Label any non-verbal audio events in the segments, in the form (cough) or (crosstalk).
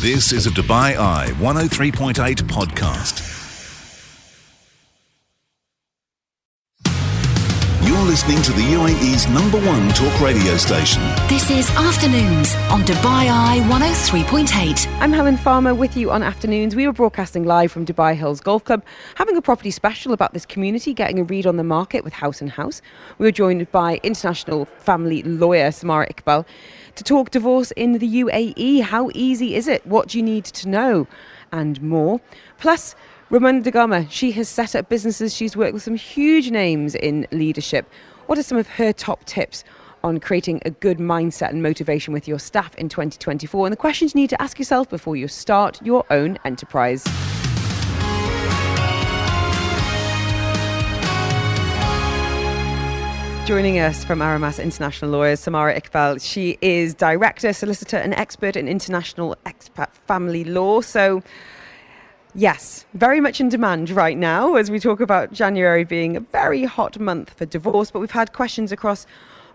This is a Dubai Eye 103.8 podcast. You're listening to the UAE's number one talk radio station. This is Afternoons on Dubai Eye 103.8. I'm Helen Farmer with you on Afternoons. We were broadcasting live from Dubai Hills Golf Club, having a property special about this community, getting a read on the market with Haus and Haus. We were joined by international family lawyer Samara Iqbal to talk divorce in the UAE. How easy is it? What do you need to know? And more. Plus, Ramona Da Gama, she has set up businesses. She's worked with some huge names in leadership. What are some of her top tips on creating a good mindset and motivation with your staff in 2024? And the questions you need to ask yourself before you start your own enterprise. Joining us from Aramas International Lawyers, Samara Iqbal. She is director, solicitor, and expert in international expat family law. So, yes, very much in demand right now as we talk about January being a very hot month for divorce. But we've had questions across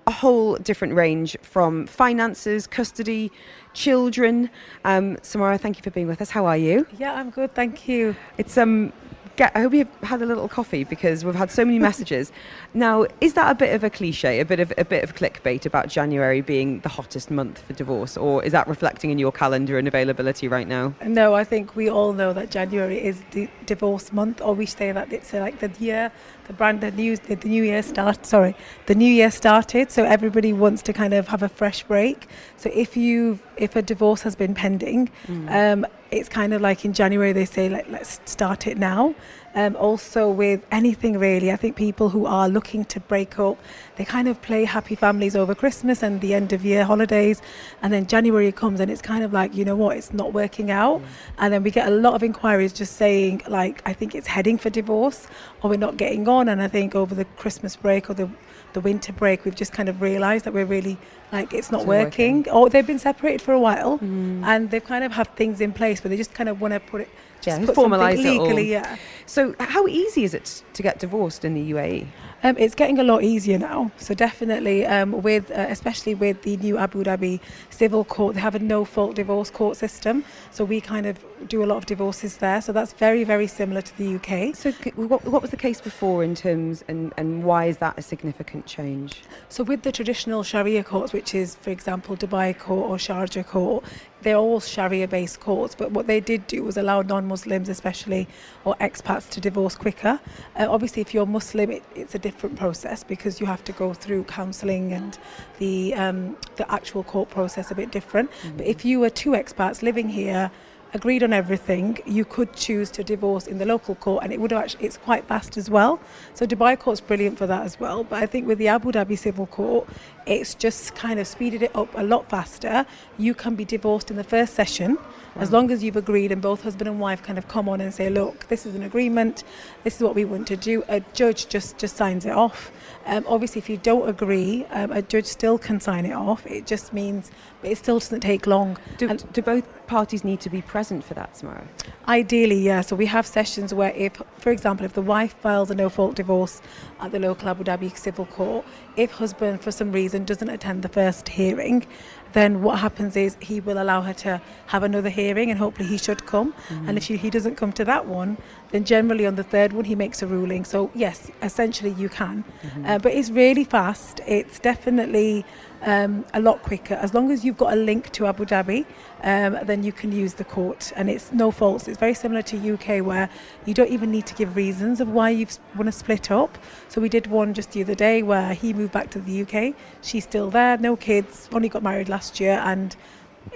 a whole different range from finances, custody, children. Um, Samara, thank you for being with us. How are you? Yeah, I'm good, thank you. It's um get, I hope you've had a little coffee because we've had so many (laughs) messages. now, is that a bit of a cliche, a bit of a bit of clickbait about January being the hottest month for divorce, or is that reflecting in your calendar and availability right now? No, I think we all know that January is the divorce month, or we say that it's uh, like the year, the brand, the new, the, the new year start. Sorry, the new year started, so everybody wants to kind of have a fresh break. So if you, if a divorce has been pending, mm. um, it's kind of like in January they say like let's start it now. Um, also with anything really, I think people who are looking to break up, they kind of play happy families over Christmas and the end of year holidays, and then January comes and it's kind of like you know what, it's not working out, mm. and then we get a lot of inquiries just saying like I think it's heading for divorce or we're not getting on, and I think over the Christmas break or the the winter break, we've just kind of realised that we're really like it's not working. working. Or they've been separated for a while mm. and they've kind of have things in place, but they just kind of want to put it just yeah, formalise it legally. Yeah. So, how easy is it to get divorced in the UAE? Um, it's getting a lot easier now. So definitely, um, with uh, especially with the new Abu Dhabi civil court, they have a no-fault divorce court system. So we kind of do a lot of divorces there. So that's very, very similar to the UK. So what, what was the case before in terms, and, and why is that a significant change? So with the traditional Sharia courts, which is, for example, Dubai court or Sharjah court, they're all Sharia based courts, but what they did do was allow non Muslims, especially, or expats to divorce quicker. Uh, obviously, if you're Muslim, it, it's a different process because you have to go through counselling and the, um, the actual court process a bit different. Mm-hmm. But if you were two expats living here, agreed on everything, you could choose to divorce in the local court, and it would actually it's quite fast as well. So Dubai court's brilliant for that as well. But I think with the Abu Dhabi civil court, it's just kind of speeded it up a lot faster. You can be divorced in the first session as long as you've agreed and both husband and wife kind of come on and say, look, this is an agreement, this is what we want to do. A judge just just signs it off. Um, obviously, if you don't agree, um, a judge still can sign it off. It just means it still doesn't take long. Do, do both parties need to be present for that Samara? Ideally, yeah. So we have sessions where, if, for example, if the wife files a no-fault divorce at the local Abu Dhabi civil court, if husband for some reason doesn't attend the first hearing, then what happens is he will allow her to have another hearing and hopefully he should come. Mm-hmm. And if she, he doesn't come to that one, then generally on the third one he makes a ruling. So, yes, essentially you can. Mm-hmm. Uh, but it's really fast. It's definitely um, a lot quicker. As long as you've got a link to Abu Dhabi, um, then you can use the court. And it's no faults. It's very similar to UK where you don't even need to give reasons of why you want to split up. So we did one just the other day where he moved back to the UK. She's still there, no kids, only got married last year, and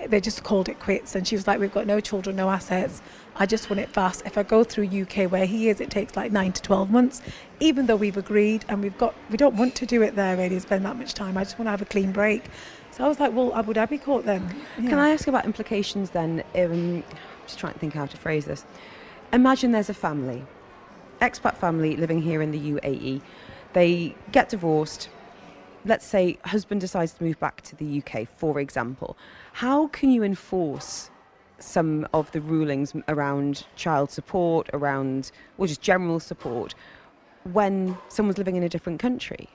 they just called it quits. And she was like, We've got no children, no assets. I just want it fast. If I go through UK where he is, it takes like nine to 12 months, even though we've agreed and we've got, we don't want to do it there really, spend that much time. I just want to have a clean break. So I was like, well, Abu Dhabi court then. Yeah. Can I ask about implications then? Um, I'm just trying to think how to phrase this. Imagine there's a family, expat family living here in the UAE. They get divorced. Let's say husband decides to move back to the UK, for example. How can you enforce some of the rulings around child support, around, or just general support, when someone's living in a different country.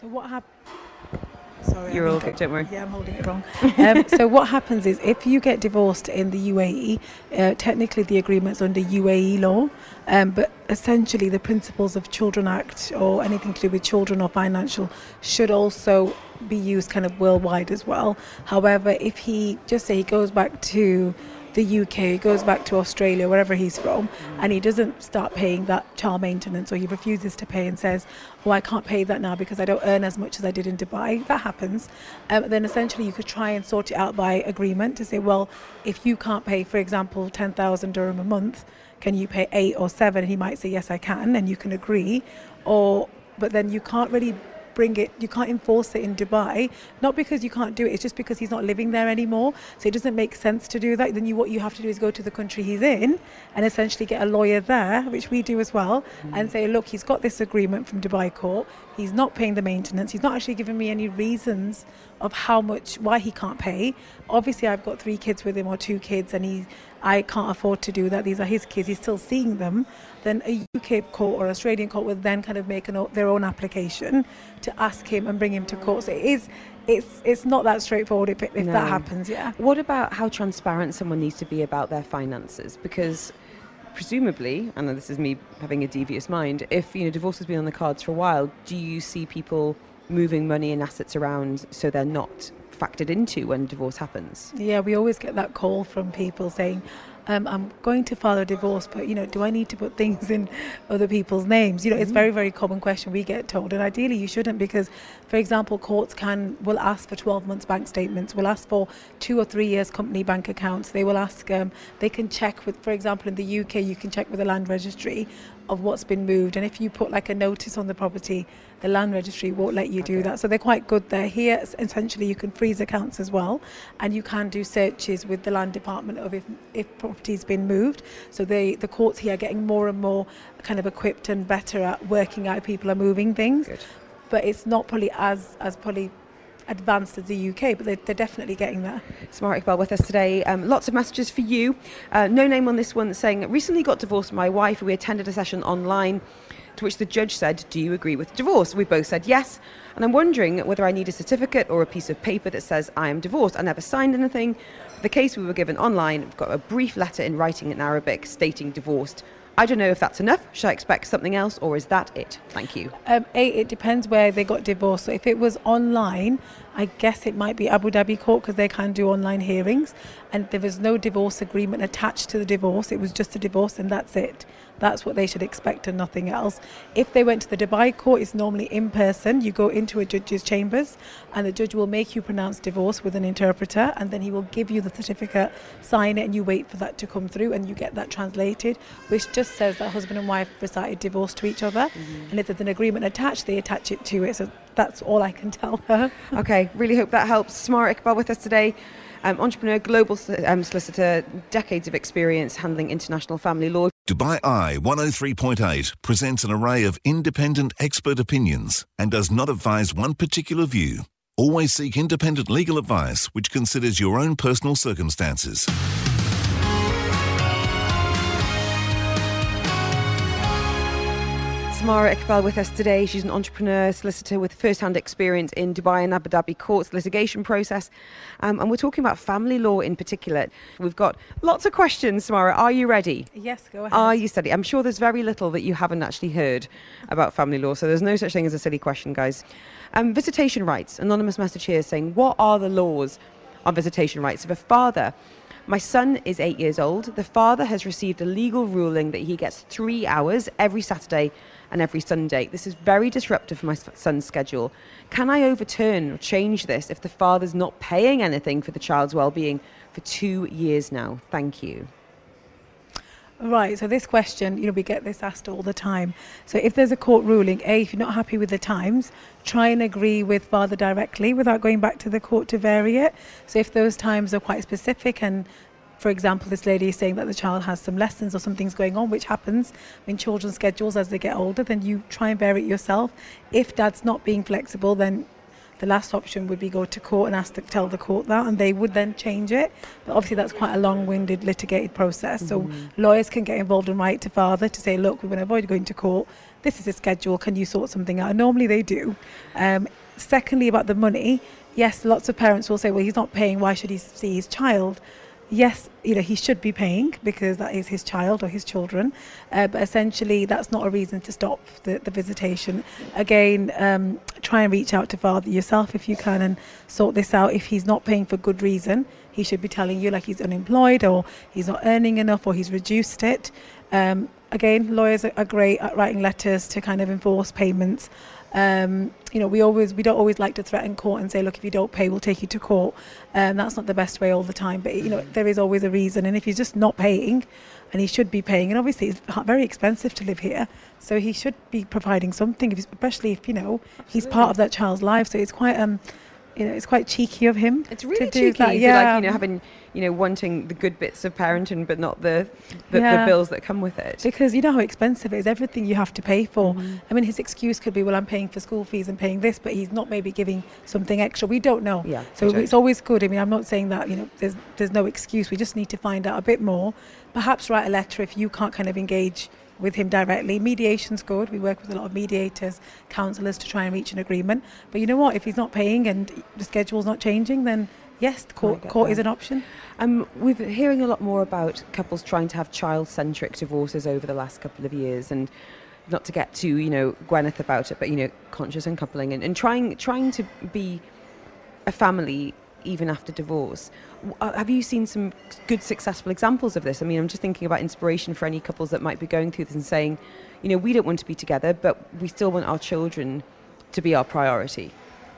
So what happened? Sorry, You're all good, don't worry. Yeah, I'm holding it wrong. (laughs) um, so what happens is if you get divorced in the UAE, uh, technically the agreement's under UAE law, um, but essentially the principles of Children Act or anything to do with children or financial should also be used kind of worldwide as well. However, if he just say he goes back to the UK, goes back to Australia, wherever he's from, and he doesn't start paying that child maintenance or he refuses to pay and says, Oh, I can't pay that now because I don't earn as much as I did in Dubai, that happens. Um, then essentially you could try and sort it out by agreement to say, Well, if you can't pay, for example, 10,000 dirham a month, can you pay eight or seven? And he might say, Yes, I can, and you can agree. Or, but then you can't really bring it you can't enforce it in Dubai not because you can't do it it's just because he's not living there anymore. So it doesn't make sense to do that. Then you what you have to do is go to the country he's in and essentially get a lawyer there which we do as well mm-hmm. and say look he's got this agreement from Dubai court. He's not paying the maintenance. He's not actually giving me any reasons of how much why he can't pay. Obviously I've got three kids with him or two kids and he I can't afford to do that these are his kids he's still seeing them then a UK court or Australian court would then kind of make an, their own application to ask him and bring him to court. So it is, it's it's not that straightforward if, if No. that happens. Yeah. What about how transparent someone needs to be about their finances? Because presumably, and this is me having a devious mind, if you know divorce has been on the cards for a while, do you see people moving money and assets around so they're not factored into when divorce happens? Yeah, we always get that call from people saying, um, I'm going to file a divorce, but you know, do I need to put things in other people's names? You know, it's very, very common question we get told, and ideally you shouldn't because, for example, courts can will ask for 12 months bank statements, will ask for two or three years company bank accounts. They will ask, um, they can check with, for example, in the UK, you can check with the land registry of what's been moved, and if you put like a notice on the property, the land registry won't let you do that. So they're quite good there. Here, essentially, you can freeze accounts as well, and you can do searches with the land department of if, if property's been moved. So they, the courts here are getting more and more kind of equipped and better at working out people are moving things. Good. But it's not probably as as probably advanced as the UK, but they're, they're definitely getting there. Samara Iqbal with us today. Um, lots of messages for you. Uh, no name on this one saying, recently got divorced from my wife. We attended a session online to which the judge said, Do you agree with divorce? We both said yes. And I'm wondering whether I need a certificate or a piece of paper that says I am divorced. I never signed anything. The case we were given online, we've got a brief letter in writing in Arabic stating divorced. I don't know if that's enough. Should I expect something else or is that it? Thank you. Um, a, it depends where they got divorced. So if it was online, I guess it might be Abu Dhabi court because they can do online hearings, and there was no divorce agreement attached to the divorce. It was just a divorce, and that's it. That's what they should expect and nothing else. If they went to the Dubai court, it's normally in person. You go into a judge's chambers, and the judge will make you pronounce divorce with an interpreter, and then he will give you the certificate, sign it, and you wait for that to come through, and you get that translated, which just says that husband and wife recited divorce to each other. And if there's an agreement attached, they attach it to it. So that's all I can (laughs) tell her. Okay, really hope that helps. Samara Iqbal with us today. Um, entrepreneur, global um, solicitor, decades of experience handling international family law. Dubai Eye 103.8 presents an array of independent expert opinions and does not advise one particular view. Always seek independent legal advice which considers your own personal circumstances. Samara Iqbal with us today. She's an entrepreneur, solicitor with first-hand experience in Dubai and Abu Dhabi courts litigation process. Um, and we're talking about family law in particular. We've got lots of questions, Samara. Are you ready? Yes, go ahead. Are you study? I'm sure there's very little that you haven't actually heard about family law, so there's no such thing as a silly question, guys. Um, visitation rights. Anonymous message here saying, what are the laws on visitation rights? If a father, my son is eight years old, the father has received a legal ruling that he gets three hours every Saturday and every Sunday. This is very disruptive for my son's schedule. Can I overturn or change this if the father's not paying anything for the child's well-being for two years now? Thank you. Right, so this question, you know, we get this asked all the time. So if there's a court ruling, A, if you're not happy with the times, try and agree with father directly without going back to the court to vary it. So if those times are quite specific and for example, this lady is saying that the child has some lessons or something's going on, which happens in children's schedules as they get older, then you try and bear it yourself. If dad's not being flexible, then the last option would be go to court and ask to tell the court that, and they would then change it. But obviously, that's quite a long-winded litigated process. So lawyers can get involved and write to father to say, look, we want to avoid going to court. This is a schedule. Can you sort something out? And normally they do. Um, secondly, about the money, yes, lots of parents will say, well, he's not paying, why should he see his child? Yes, you know, he should be paying because that is his child or his children. Uh, but essentially, that's not a reason to stop the, the visitation. Again, um, try and reach out to father yourself if you can and sort this out. If he's not paying for good reason, he should be telling you like he's unemployed or he's not earning enough or he's reduced it. Um, again, lawyers are great at writing letters to kind of enforce payments. Um, you know, we always we don't always like to threaten court and say, look, if you don't pay, we'll take you to court. Um, that's not the best way all the time. But you know, there is always a reason. And if he's just not paying, and he should be paying, and obviously it's very expensive to live here, so he should be providing something, especially if you know he's part of that child's life. So it's quite um you know, it's quite cheeky of him. It's really cheeky, that. yeah. Like, you know, having, you know, wanting the good bits of parenting, but not the the, yeah. the, bills that come with it. Because you know how expensive it is. Everything you have to pay for. Mm-hmm. I mean, his excuse could be, well, I'm paying for school fees and paying this, but he's not maybe giving something extra. We don't know. Yeah. So it's always good. I mean, I'm not saying that you know, there's there's no excuse. We just need to find out a bit more. Perhaps write a letter if you can't kind of engage with him directly. Mediation's good. We work with a lot of mediators, counsellors to try and reach an agreement. But you know what? If he's not paying and the schedule's not changing, then yes, the court, court is an option. Um, we're hearing a lot more about couples trying to have child-centric divorces over the last couple of years, and not to get too, you know, Gwyneth about it, but you know, conscious uncoupling and, and trying trying to be a family even after divorce. Uh, have you seen some good successful examples of this? I mean, I'm just thinking about inspiration for any couples that might be going through this and saying, you know, we don't want to be together, but we still want our children to be our priority.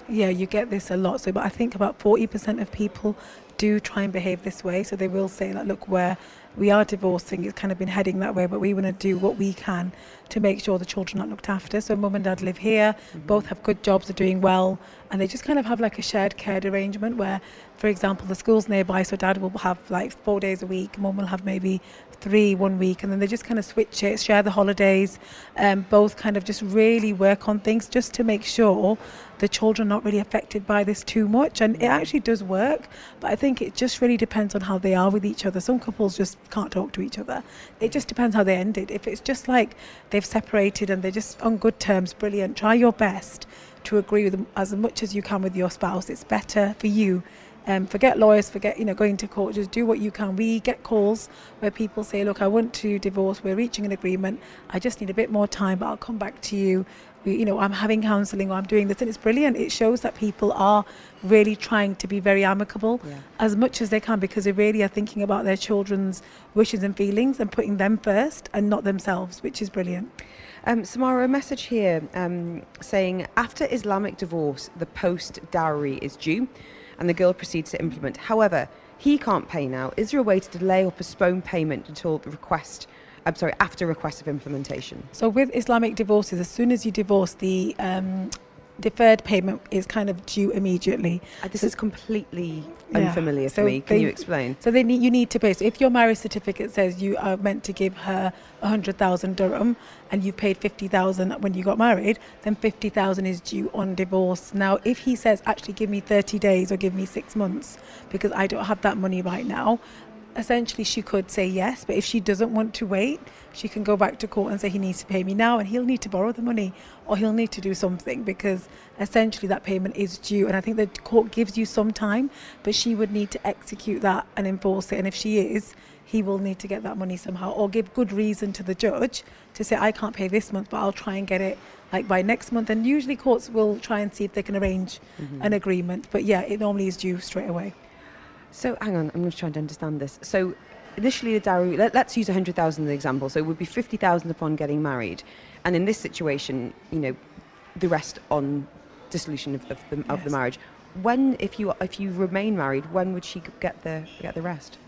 Yeah, you get this a lot. So, but I think about 40% of people do try and behave this way. So they will say that, look, where we are divorcing, it's kind of been heading that way, but we want to do what we can to make sure the children are looked after. So mum and dad live here, mm-hmm. both have good jobs, are doing well, and they just kind of have like a shared cared arrangement where, for example, the school's nearby, so dad will have like four days a week, mum will have maybe three one week, and then they just kind of switch it, share the holidays, um, both kind of just really work on things just to make sure the children are not really affected by this too much. And it actually does work, but I think it just really depends on how they are with each other. Some couples just can't talk to each other. It just depends how they ended. If it's just like they've separated and they're just on good terms, brilliant. Try your best to agree with them as much as you can with your spouse. It's better for you um, forget lawyers, forget you know going to court. Just do what you can. We get calls where people say, "Look, I want to divorce. We're reaching an agreement. I just need a bit more time, but I'll come back to you." We, you know, I'm having counselling or I'm doing this, and it's brilliant. It shows that people are really trying to be very amicable yeah. as much as they can because they really are thinking about their children's wishes and feelings and putting them first and not themselves, which is brilliant. Um, Samara, a message here um, saying after Islamic divorce, the post dowry is due and the girl proceeds to implement. However, he can't pay now. Is there a way to delay or postpone payment until the request? I'm sorry, after request of implementation. So with Islamic divorces, as soon as you divorce, the um, deferred payment is kind of due immediately. Uh, this so, is completely yeah. unfamiliar so for me. Can they, you explain? So they need, you need to pay. So if your marriage certificate says you are meant to give her 100,000 dirham and you've paid 50,000 when you got married, then 50,000 is due on divorce. Now, if he says, actually give me 30 days or give me six months because I don't have that money right now, essentially she could say yes, but if she doesn't want to wait, she can go back to court and say he needs to pay me now and he'll need to borrow the money or he'll need to do something because essentially that payment is due. And I think the court gives you some time, but she would need to execute that and enforce it. And if she is, he will need to get that money somehow or give good reason to the judge to say I can't pay this month but I'll try and get it like by next month. And usually courts will try and see if they can arrange mm-hmm. an agreement. But yeah it normally is due straight away. So hang on, I'm just trying to understand this. So initially the dowry, let, us use 100,000 as an example. So it would be 50,000 upon getting married. And in this situation, you know, the rest on dissolution of, of, the, yes. of the marriage. When, if you if you remain married, when would she get the get the rest?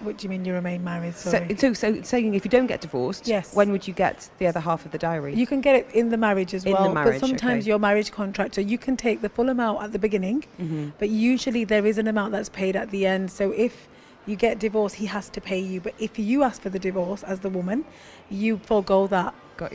What do you mean you remain married? Sorry. So, so, so saying if you don't get divorced, yes. when would you get the other half of the dowry? You can get it in the marriage as in well. The marriage, but sometimes okay. your marriage contract, so you can take the full amount at the beginning, mm-hmm. but usually there is an amount that's paid at the end. So if you get divorced, he has to pay you. But if you ask for the divorce as the woman, you forego that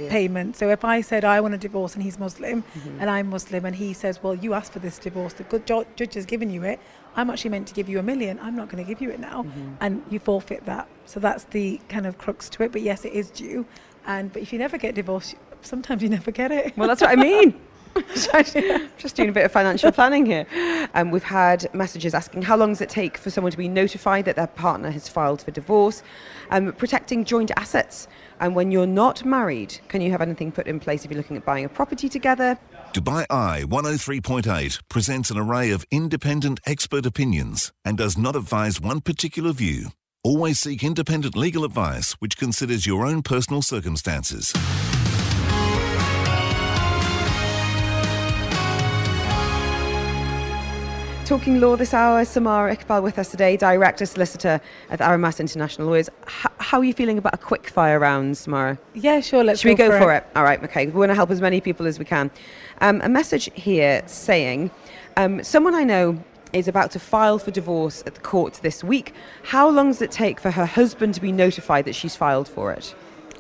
payment. So if I said I want a divorce and he's Muslim mm-hmm. and I'm Muslim and he says, well, you asked for this divorce, the good judge has given you it, I'm actually meant to give you a million. I'm not going to give you it now, mm-hmm. and you forfeit that. So that's the kind of crux to it. But yes, it is due. And but if you never get divorced, sometimes you never get it. Well, that's what I mean. (laughs) (laughs) Just doing a bit of financial planning here. Um, we've had messages asking how long does it take for someone to be notified that their partner has filed for divorce, um, protecting joint assets. And when you're not married, can you have anything put in place if you're looking at buying a property together? Dubai Eye 103.8 presents an array of independent expert opinions and does not advise one particular view. Always seek independent legal advice which considers your own personal circumstances. Talking law this hour, Samara Iqbal with us today, Director Solicitor at Aramas International Lawyers. H- how are you feeling about a quick fire round, Samara? Yeah, sure. Let's Should we go for, for it? All right, okay. We want to help as many people as we can. Um, a message here saying um, someone I know is about to file for divorce at the court this week. How long does it take for her husband to be notified that she's filed for it?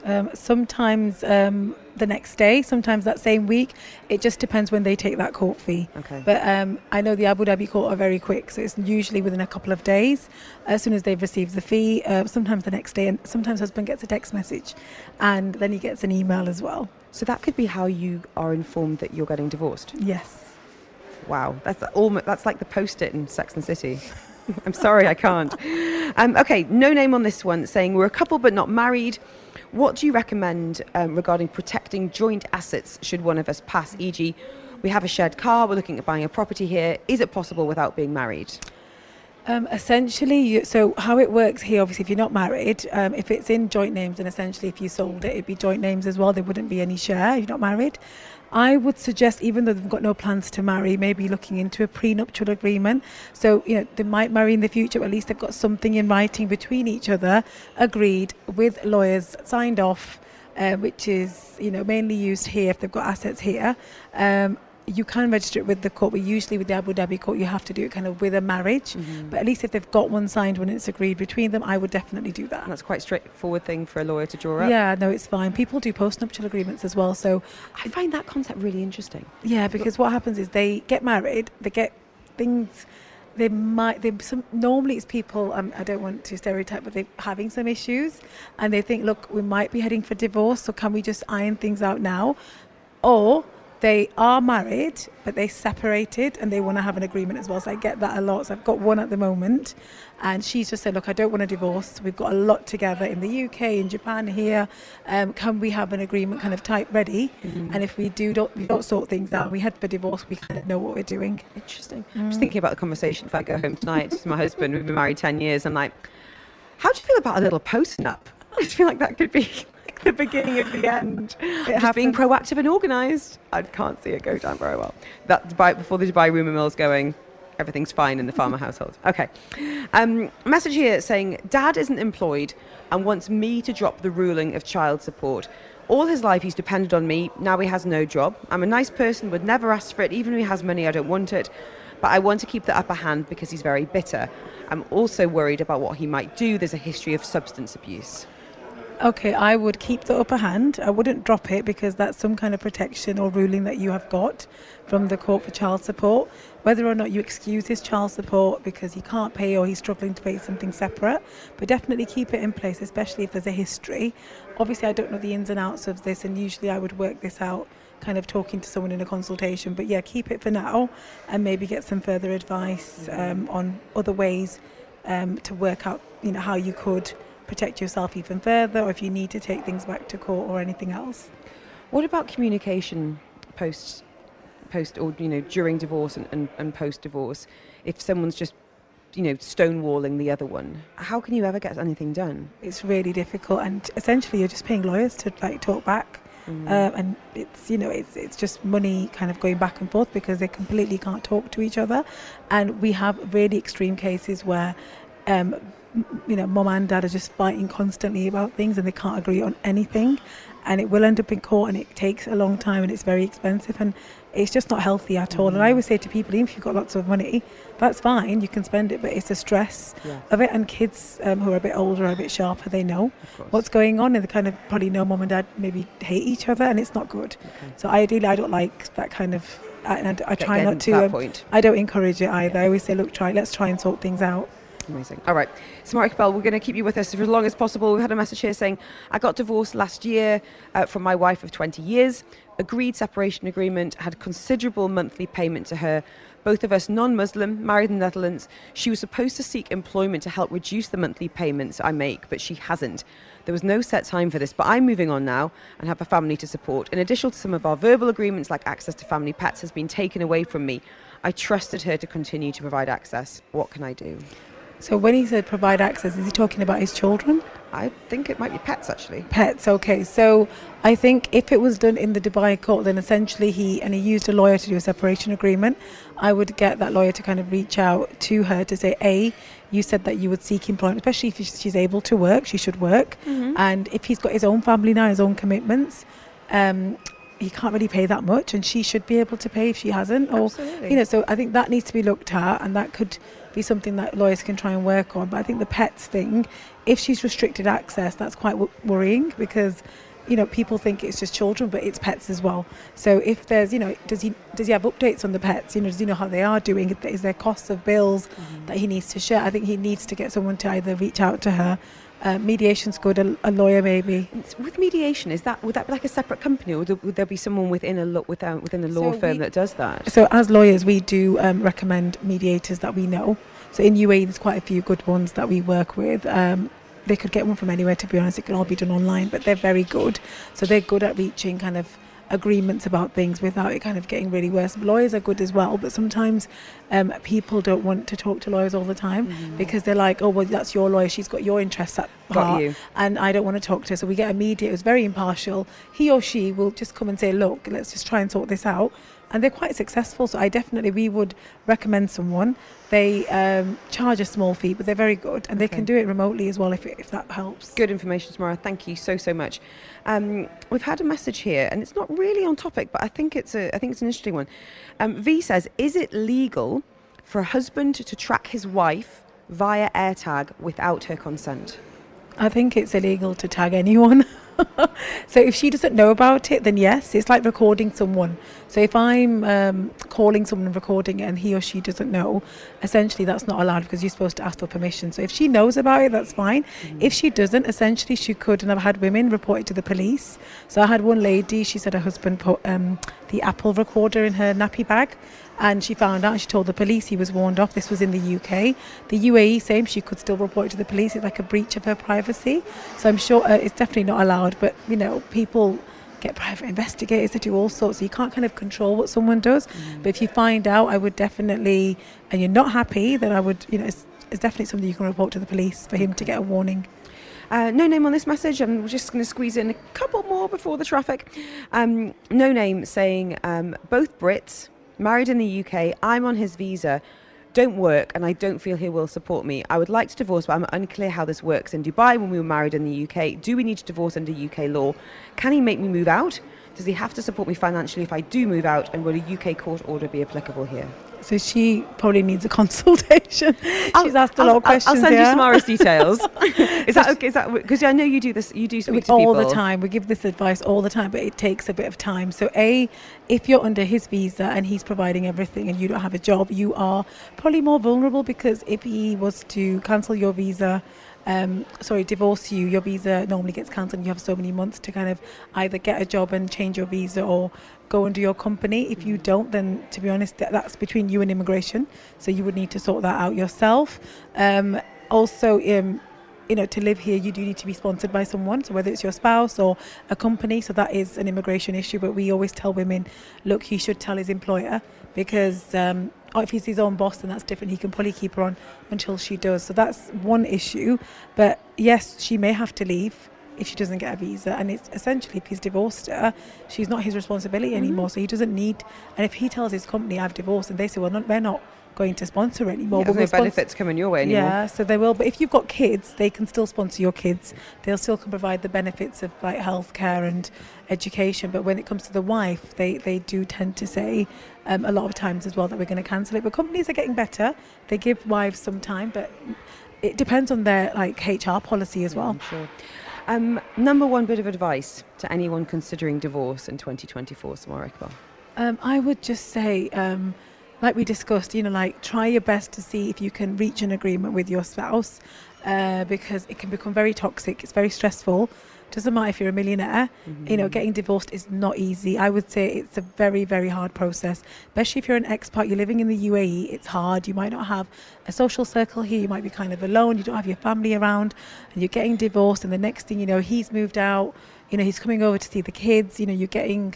Um, sometimes um, the next day, sometimes that same week. It just depends when they take that court fee. Okay. But um, I know the Abu Dhabi court are very quick, so it's usually within a couple of days. As soon as they've received the fee, uh, sometimes the next day, and sometimes husband gets a text message, and then he gets an email as well. So that could be how you are informed that you're getting divorced. Yes. Wow, that's almost that's like the post-it in Sex and City. (laughs) I'm sorry, I can't. Um, okay, no name on this one. Saying we're a couple but not married. What do you recommend um, regarding protecting joint assets should one of us pass? E.g., we have a shared car. We're looking at buying a property here. Is it possible without being married? Um, essentially, you, so how it works here, obviously, if you're not married, um, if it's in joint names, and essentially if you sold it, it'd be joint names as well. There wouldn't be any share. You're not married. I would suggest, even though they've got no plans to marry, maybe looking into a prenuptial agreement. So, you know, they might marry in the future, but at least they've got something in writing between each other, agreed with lawyers, signed off, uh, which is, you know, mainly used here if they've got assets here. Um, you can register it with the court, but usually with the Abu Dhabi court, you have to do it kind of with a marriage. Mm-hmm. But at least if they've got one signed when it's agreed between them, I would definitely do that. That's quite straightforward thing for a lawyer to draw up. Yeah, no, it's fine. People do postnuptial agreements as well. So, I find that concept really interesting. yeah, because what happens is they get married, they get things. They might. They some normally it's people. Um, I don't want to stereotype, but they're having some issues, and they think, look, we might be heading for divorce. So can we just iron things out now, or they are married but they separated and they want to have an agreement as well. So I get that a lot. So I've got one at the moment, and she's just said, look, I don't want a divorce. We've got a lot together in the UK, in Japan, here. Um, can we have an agreement kind of type ready? And if we do, don't we don't sort things out, we head for divorce. We kind of know what we're doing. Interesting. I'm just thinking about the conversation if I go home tonight to my husband. We've been married 10 years. I'm like, how do you feel about a little postnup? (laughs) I feel like that could be (laughs) the beginning of the end. Just being proactive and organised. I can't see it go down very well. That Dubai, before the Dubai rumour mill's going, everything's fine in the Farmer (laughs) household. Okay. Um, message here saying, Dad isn't employed and wants me to drop the ruling of child support. All his life he's depended on me. Now he has no job. I'm a nice person, would never ask for it. Even if he has money, I don't want it. But I want to keep the upper hand because he's very bitter. I'm also worried about what he might do. There's a history of substance abuse. Okay, I would keep the upper hand. I wouldn't drop it because that's some kind of protection or ruling that you have got from the court for child support. Whether or not you excuse his child support because he can't pay or he's struggling to pay something separate, but definitely keep it in place, especially if there's a history. Obviously, I don't know the ins and outs of this, and usually I would work this out kind of talking to someone in a consultation. But yeah, keep it for now and maybe get some further advice um, on other ways um, to work out, you know, how you could protect yourself even further or if you need to take things back to court or anything else. What about communication post, post or you know during divorce and, and, and post divorce? If someone's just you know stonewalling the other one, how can you ever get anything done? It's really difficult and essentially you're just paying lawyers to like talk back. Mm. Um, and it's you know it's it's just money kind of going back and forth because they completely can't talk to each other, and we have really extreme cases where, um, you know, mom and dad are just fighting constantly about things and they can't agree on anything, and it will end up in court and it takes a long time and it's very expensive and it's just not healthy at all. And I always say to people, even if you've got lots of money, that's fine, you can spend it, but it's the stress Yeah. of it. And kids um, who are a bit older, are a bit sharper, they know what's going on and they kind of probably know mom and dad maybe hate each other and it's not good. So ideally, I don't like that kind of. I, and I try not to um, point. I don't encourage it either. I always say, look, try. Let's try and sort things out. Amazing. All right. Samara Iqbal, we're going to keep you with us for as long as possible. We've had a message here saying, I got divorced last year uh, from my wife of 20 years. agreed separation agreement, had considerable monthly payment to her. Both of us non Muslim, married in the Netherlands. She was supposed to seek employment to help reduce the monthly payments I make, but she hasn't. There was no set time for this, but I'm moving on now and have a family to support. In addition to some of our verbal agreements, like access to family pets, has been taken away from me. I trusted her to continue to provide access. What can I do? So when he said provide access, is he talking about his children? I think it might be pets actually. Pets, okay. So I think if it was done in the Dubai court, then essentially he and he used a lawyer to do a separation agreement. I would get that lawyer to kind of reach out to her to say, a, you said that you would seek employment, especially if she's able to work, she should work, Mm-hmm. and if he's got his own family now, his own commitments. Um, he can't really pay that much, and she should be able to pay if she hasn't. Or, Absolutely. you know, so I think that needs to be looked at, and that could be something that lawyers can try and work on. But I think the pets thing, if she's restricted access, that's quite w- worrying because, you know, people think it's just children, but it's pets as well. So if there's, you know, does he does he have updates on the pets? You know, does he know how they are doing? Is there costs of bills mm-hmm. that he needs to share? I think he needs to get someone to either reach out to her. Uh, mediation's good, a, a lawyer maybe. With mediation, is that would that be like a separate company, or would there, would there be someone within a law without within a law So firm we- that does that? So as lawyers, we do um, recommend mediators that we know. So in UAE, there's quite a few good ones that we work with. Um, they could get one from anywhere, to be honest. It can all be done online, but they're very good. So they're good at reaching kind of agreements about things without it kind of getting really worse. Lawyers are good as well, but sometimes um, people don't want to talk to lawyers all the time because they're like, oh, well, that's your lawyer. She's got your interests at Got heart you. and I don't want to talk to her. So we get a mediator who's very impartial. He or she will just come and say, look, let's just try and sort this out. And they're quite successful. So I definitely, we would recommend someone. They um, charge a small fee, but they're very good. And they can do it remotely as well if, if that helps. Good information, Samara. Thank you so so much. Um, we've had a message here, and it's not really on topic, but I think it's a I think it's an interesting one. Um, v says, "Is it legal for a husband to track his wife via AirTag without her consent?" I think it's illegal to tag anyone. (laughs) so if she doesn't know about it, then yes, it's like recording someone. So if I'm um, calling someone and recording it and he or she doesn't know, essentially that's not allowed because you're supposed to ask for permission. So if she knows about it, that's fine. If she doesn't, essentially she could, and I've had women report it to the police. So I had one lady, she said her husband put um, the Apple recorder in her nappy bag. And she found out she told the police he was warned off. This was in the UK. The UAE, same, she could still report it to the police. It's like a breach of her privacy. So I'm sure uh, it's definitely not allowed. But, you know, people get private investigators to do all sorts. So you can't kind of control what someone does. But if you find out, I would definitely, and you're not happy, then I would, you know, it's, it's definitely something you can report to the police for him to get a warning. Uh, no name on this message. I'm just going to squeeze in a couple more before the traffic. Um, no name saying um, both Brits, married in the UK. I'm on his visa. Don't work, and I don't feel he will support me. I would like to divorce, but I'm unclear how this works in Dubai when we were married in the UK. Do we need to divorce under UK law? Can he make me move out? Does he have to support me financially if I do move out? And will a UK court order be applicable here? So she probably needs a (laughs) consultation. She's asked a lot of questions. I'll send you yeah? Samara's details. (laughs) is that okay? Is that because I know you do this? You do speak all people the time. We give this advice all the time, but it takes a bit of time. So, a, if you're under his visa and he's providing everything, and you don't have a job, you are probably more vulnerable because if he was to cancel your visa. Um, sorry, divorce you. Your visa normally gets cancelled. and You have so many months to kind of either get a job and change your visa or go under your company. If you don't, then to be honest, that's between you and immigration. So you would need to sort that out yourself. Um, also, um, you know, to live here, you do need to be sponsored by someone. So whether it's your spouse or a company, so that is an immigration issue. But we always tell women, look, he should tell his employer because um, Oh, if he's his own boss, then that's different. He can probably keep her on until she does. So that's one issue. But yes, she may have to leave if she doesn't get a visa. And it's essentially, if he's divorced her, she's not his responsibility mm-hmm. anymore. So he doesn't need. And if he tells his company, I've divorced, and they say, well, not, we're not going to sponsor anymore. Yeah, but no sponsor- benefits coming your way anymore. yeah, so they will. But if you've got kids, they can still sponsor your kids. They'll still can provide the benefits of like healthcare and education. But when it comes to the wife, they they do tend to say um, a lot of times as well that we're going to cancel it. But companies are getting better. They give wives some time, but it depends on their like HR policy as well. I'm sure. Um, number one bit of advice to anyone considering divorce in 2024, Samara Iqbal. Um, I would just say, um, like we discussed, you know, like try your best to see if you can reach an agreement with your spouse. uh, because it can become very toxic. It's very stressful. Doesn't matter if you're a millionaire. You know, getting divorced is not easy. I would say it's a very, very hard process, especially if you're an expat. You're living in the UAE. It's hard. You might not have a social circle here. You might be kind of alone. You don't have your family around, and you're getting divorced. And the next thing you know, he's moved out. You know, he's coming over to see the kids. You know, you're getting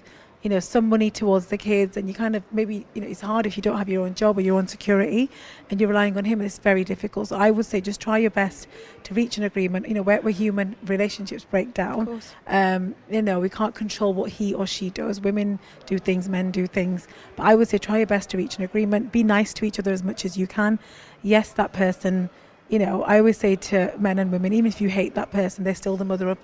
you know some money towards the kids and you kind of maybe you know it's hard if you don't have your own job or your own security and you're relying on him it's very difficult. So i would say just try your best to reach an agreement you know where, where human relationships break down. Um, you know we can't control what he or she does. Women do things men do things. But i would say try your best to reach an agreement. Be nice to each other as much as you can. Yes that person you know, I always say to men and women, even if you hate that person, they're still the mother of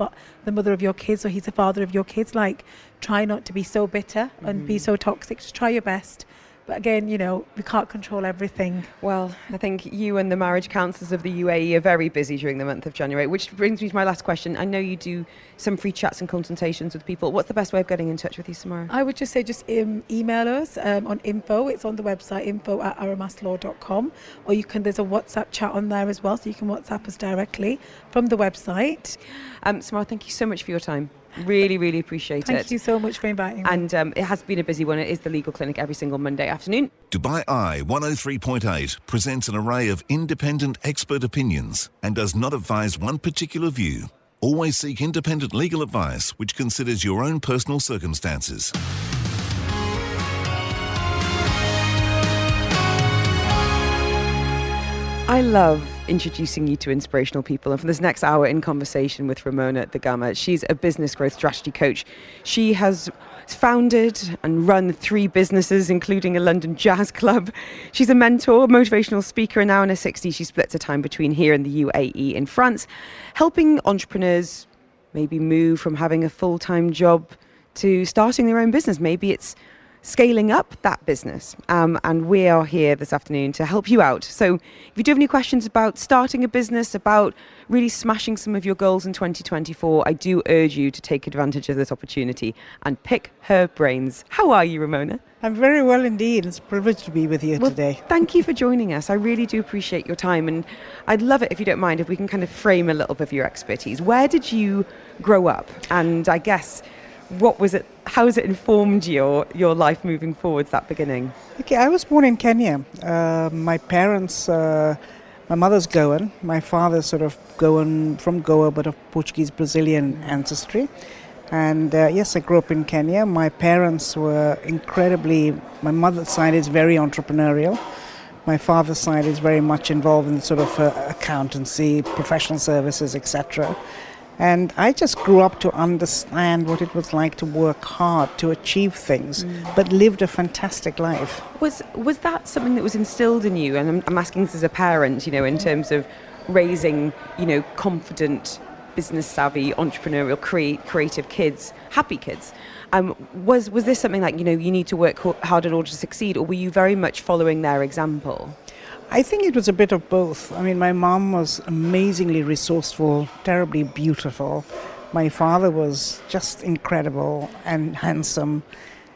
the mother of your kids, or he's the father of your kids. Like, try not to be so bitter and be mm. so toxic. Just try your best. But again, you know, we can't control everything. Well, I think you and the marriage counsellors of the UAE are very busy during the month of January, which brings me to my last question. I know you do some free chats and consultations with people. What's the best way of getting in touch with you, Samara? I would just say just um, email us um, on info. It's on the website info at aramaslaw.com. Or you can, there's a WhatsApp chat on there as well, so you can WhatsApp us directly from the website. Um, Samara, thank you so much for your time. Really, really appreciate Thank it. Thank you so much for inviting me. And um, it has been a busy one. It is the legal clinic every single Monday afternoon. Dubai Eye 103.8 presents an array of independent expert opinions and does not advise one particular view. Always seek independent legal advice which considers your own personal circumstances. I love introducing you to inspirational people. And for this next hour in conversation with Ramona Da Gama, she's a business growth strategy coach. She has founded and run three businesses, including a London jazz club. She's a mentor, motivational speaker, and now in her 60s, she splits her time between here and the UAE in France, helping entrepreneurs maybe move from having a full time job to starting their own business. Maybe it's scaling up that business. Um, and we are here this afternoon to help you out. So if you do have any questions about starting a business, about really smashing some of your goals in 2024, I do urge you to take advantage of this opportunity and pick her brains. How are you, Ramona? I'm very well indeed. It's a privilege to be with you Well, today. Thank you for joining us. I really do appreciate your time. And I'd love it if you don't mind if we can kind of frame a little bit of your expertise. Where did you grow up? And I guess what was it how has it informed your your life moving forwards that beginning Okay, I was born in Kenya. Uh, my parents, uh, my mother's Goan, my father's sort of Goan from Goa, but of Portuguese Brazilian ancestry. And uh, yes, I grew up in Kenya. My parents were incredibly. My mother's side is very entrepreneurial. My father's side is very much involved in sort of uh, accountancy, professional services, etc. And I just grew up to understand what it was like to work hard to achieve things, but lived a fantastic life. was was that something that was instilled in you? And I'm, I'm asking this as a parent you know in terms of raising you know confident business savvy entrepreneurial crea- creative kids happy kids. Um, was was this something like you know you need to work hard in order to succeed or were you very much following their example I think it was a bit of both. I mean, my mom was amazingly resourceful, terribly beautiful. My father was just incredible and handsome.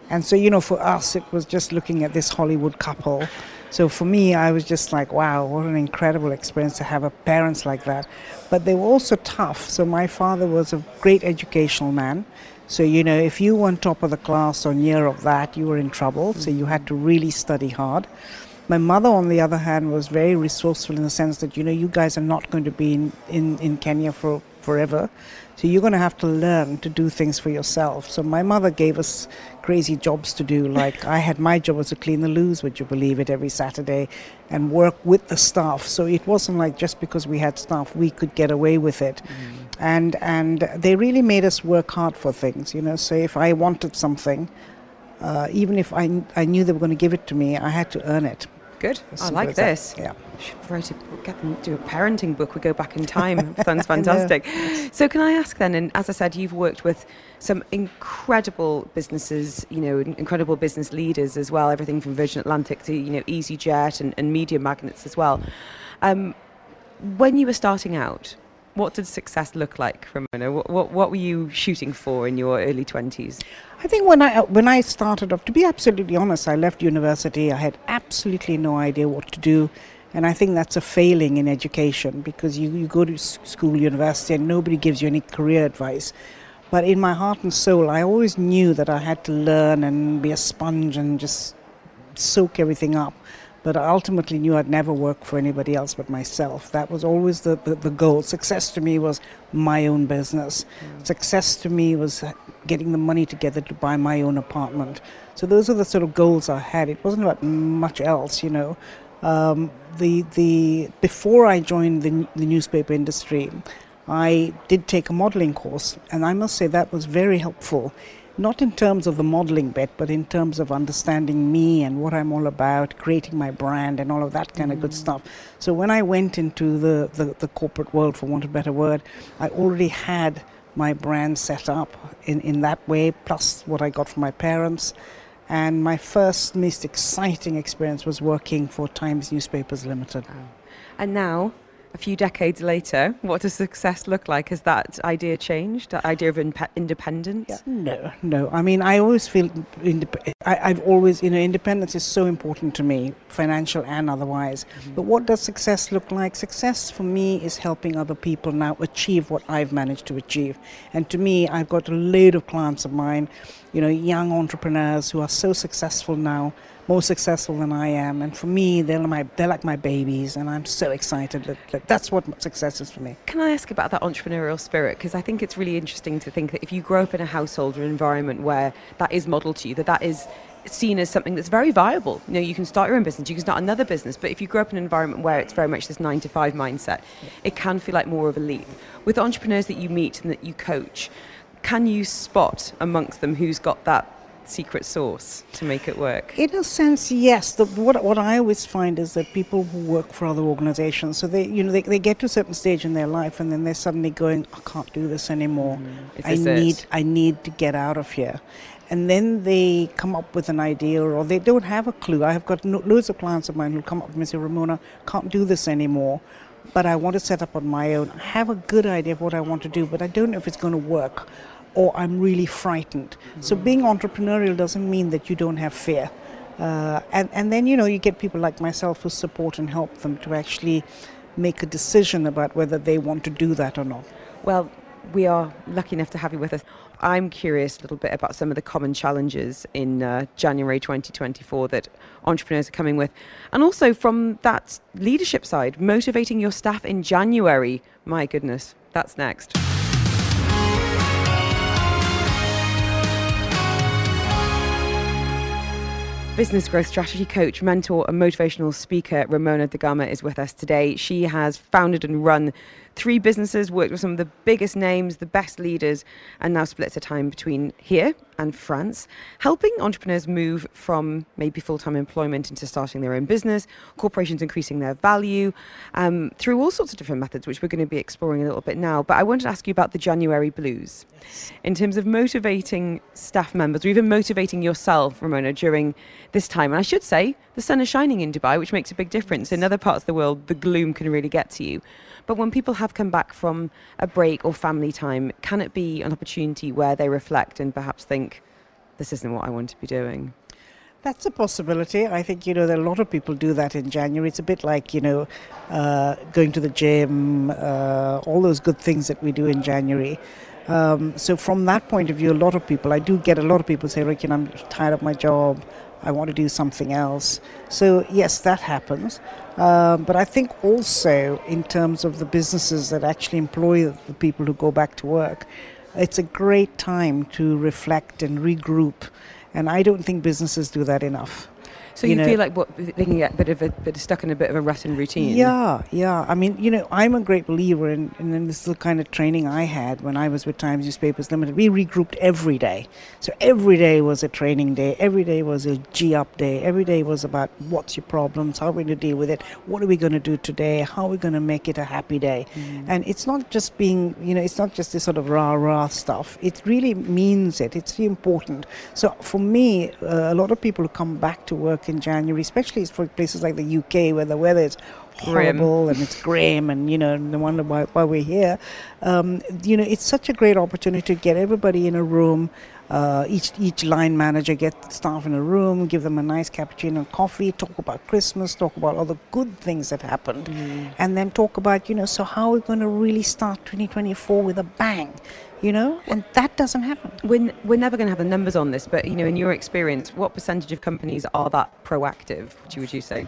And so, you know, for us, it was just looking at this Hollywood couple. So for me, I was just like, wow, what an incredible experience to have a parents like that. But they were also tough. So my father was a great educational man. So, you know, if you weren't top of the class or near of that, you were in trouble. So you had to really study hard. My mother, on the other hand, was very resourceful in the sense that, you know, you guys are not going to be in, in, in Kenya for forever. So you're going to have to learn to do things for yourself. So my mother gave us crazy jobs to do. Like I had my job was to clean the loos, would you believe it, every Saturday and work with the staff. So it wasn't like just because we had staff, we could get away with it. And, and they really made us work hard for things, you know. So if I wanted something, uh, even if I, I knew they were going to give it to me, I had to earn it. Good i like as that. this Yeah. should write a, get them do a parenting book. We go back in time. (laughs) Sounds fantastic. So, can I ask then? And as I said, you've worked with some incredible businesses, you know, incredible business leaders as well. Everything from Virgin Atlantic to you know EasyJet and, and media magnets as well. Um, when you were starting out, what did success look like, Ramona? What, what, what were you shooting for in your early twenties? I think when I uh, when I started off, to be absolutely honest, I left university. I had absolutely no idea what to do, And I think that's a failing in education because you, you go to school, university, and nobody gives you any career advice. But in my heart and soul, I always knew that I had to learn and be a sponge and just soak everything up. But I ultimately knew I'd never work for anybody else but myself. That was always the, the, the goal. Success to me was my own business. Mm. Success to me was getting the money together to buy my own apartment. So those are the sort of goals I had. It wasn't about much else, you know. Um, the the before I joined the, the newspaper industry, I did take a modeling course, and I must say that was very helpful. Not in terms of the modeling bit, but in terms of understanding me and what I'm all about, creating my brand, and all of that kind mm. of good mm. stuff. So when I went into the, the, the corporate world, for want of a better word, I already had my brand set up in, in that way, plus what I got from my parents. And my first, most exciting experience was working for Times Newspapers Limited. And now a few decades later, what does success look like? Has that idea changed? That idea of independence? Yeah. No, no. I mean, I always feel indep- I, have always, you know, independence is so important to me, financial and otherwise. Mm-hmm. But what does success look like? Success for me is helping other people now achieve what I've managed to achieve. And to me, I've got a load of clients of mine, you know, young entrepreneurs who are so successful now more successful than I am. And for me, they're, my, they're like my babies, and I'm so excited that, that that's what success is for me. Can I ask about that entrepreneurial spirit? Because I think it's really interesting to think that if you grow up in a household or environment where that is modeled to you, that that is seen as something that's very viable. You know, you can start your own business, you can start another business, but if you grow up in an environment where it's very much this nine to five mindset, it can feel like more of a leap. With entrepreneurs that you meet and that you coach, can you spot amongst them who's got that secret sauce to make it work? In a sense, yes. The, what, what I always find is that people who work for other organizations, so they, you know, they, they get to a certain stage in their life and then they're suddenly going, I can't do this anymore. Mm, I need, I need to get out of here. And then they come up with an idea or they don't have a clue. I have got no, loads of clients of mine who come up to me and say, Ramona, can't do this anymore but I want to set up on my own. I have a good idea of what I want to do, but I don't know if it's going to work or I'm really frightened. Mm-hmm. So being entrepreneurial doesn't mean that you don't have fear. Uh, and, and then, you know, you get people like myself who support and help them to actually make a decision about whether they want to do that or not. Well, we are lucky enough to have you with us. I'm curious a little bit about some of the common challenges in uh, January 2024 that entrepreneurs are coming with. And also from that leadership side, motivating your staff in January. My goodness, that's next. Business growth strategy coach, mentor, and motivational speaker Ramona Da Gama is with us today. She has founded and run three businesses, worked with some of the biggest names, the best leaders, and now splits her time between here and France, helping entrepreneurs move from maybe full time employment into starting their own business, corporations increasing their value um, through all sorts of different methods, which we're going to be exploring a little bit now. But I wanted to ask you about the January blues yes. in terms of motivating staff members or even motivating yourself, Ramona, during this time. And I should say, the sun is shining in Dubai, which makes a big difference. In other parts of the world, the gloom can really get to you. But when people have come back from a break or family time, can it be an opportunity where they reflect and perhaps think, this isn't what I want to be doing? That's a possibility. I think, you know, that a lot of people do that in January. It's a bit like, you know, uh, going to the gym, uh, all those good things that we do in January. Um, so, from that point of view, a lot of people, I do get a lot of people say, Rick, I'm tired of my job. I want to do something else. So, yes, that happens. Um, but I think also, in terms of the businesses that actually employ the people who go back to work, it's a great time to reflect and regroup. And I don't think businesses do that enough. So you, you know, feel like what they can get a bit of a bit stuck in a bit of a rut and routine. Yeah, yeah. I mean, you know, I'm a great believer in, in this is the kind of training I had when I was with Times Newspapers Limited. We regrouped every day. So every day was a training day. Every day was a G up day. Every day was about what's your problems, how are we going to deal with it, what are we going to do today, how are we going to make it a happy day. Mm. And it's not just being, you know, it's not just this sort of rah rah stuff. It really means it. It's really important. So for me, uh, a lot of people who come back to work in January, especially for places like the UK where the weather is Grim. horrible and it's grim and you know no wonder why, why we're here. Um, you know it's such a great opportunity to get everybody in a room uh, each each line manager get staff in a room give them a nice cappuccino coffee talk about christmas talk about all the good things that happened and then talk about you know so how we're we going to really start 2024 with a bang you know and that doesn't happen We're, we're never going to have the numbers on this, but you know, in your experience, what percentage of companies are that proactive? Would you, would you say?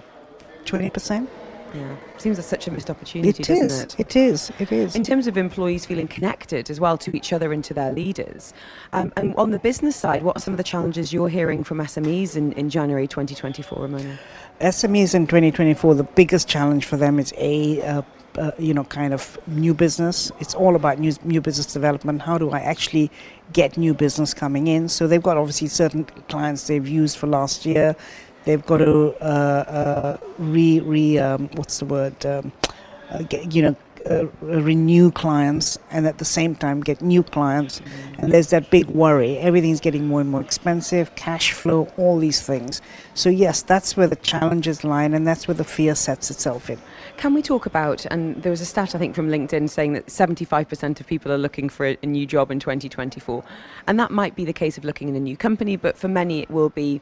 20% Yeah, seems like such a missed opportunity, it doesn't is it? it is it is In terms of employees feeling connected as well to each other and to their leaders, um, and on the business side, what are some of the challenges you're hearing from SMEs in, in January 2024, Ramona? SMEs in 2024, the biggest challenge for them is a, uh, uh, you know, kind of new business. It's all about new, new business development. How do I actually get new business coming in? So they've got obviously certain clients they've used for last year. They've got to uh, uh, re, re um, what's the word? Um, uh, get, you know, uh, renew clients and at the same time get new clients. And there's that big worry. Everything's getting more and more expensive, cash flow, all these things. So, yes, that's where the challenges lie and that's where the fear sets itself in. Can we talk about, and there was a stat I think from LinkedIn saying that 75% of people are looking for a, a new job in 2024. And that might be the case of looking in a new company, but for many it will be,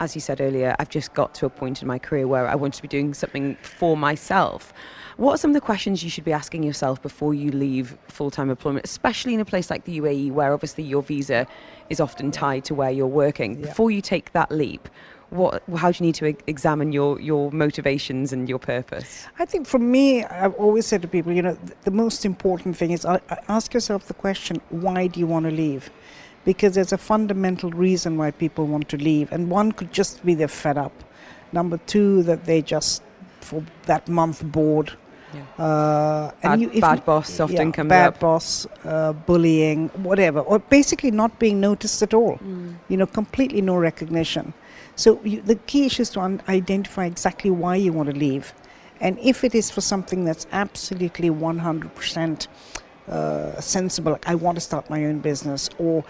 as you said earlier, I've just got to a point in my career where I want to be doing something for myself. What are some of the questions you should be asking yourself before you leave full time employment, especially in a place like the UAE where obviously your visa is often tied to where you're working? Yeah. Before you take that leap, what, how do you need to examine your, your motivations and your purpose? I think for me, I've always said to people, you know, the most important thing is uh, ask yourself the question, why do you want to leave? Because there's a fundamental reason why people want to leave. And one could just be they're fed up. Number two, that they just, for that month, bored. Uh, Bad- if bad boss often yeah, comes bad up. boss, uh, bullying, whatever, or basically not being noticed at all. Mm. You know, completely no recognition. So you, the key issue is to un- identify exactly why you want to leave, and if it is for something that's absolutely 100% uh, sensible, like I want to start my own business, or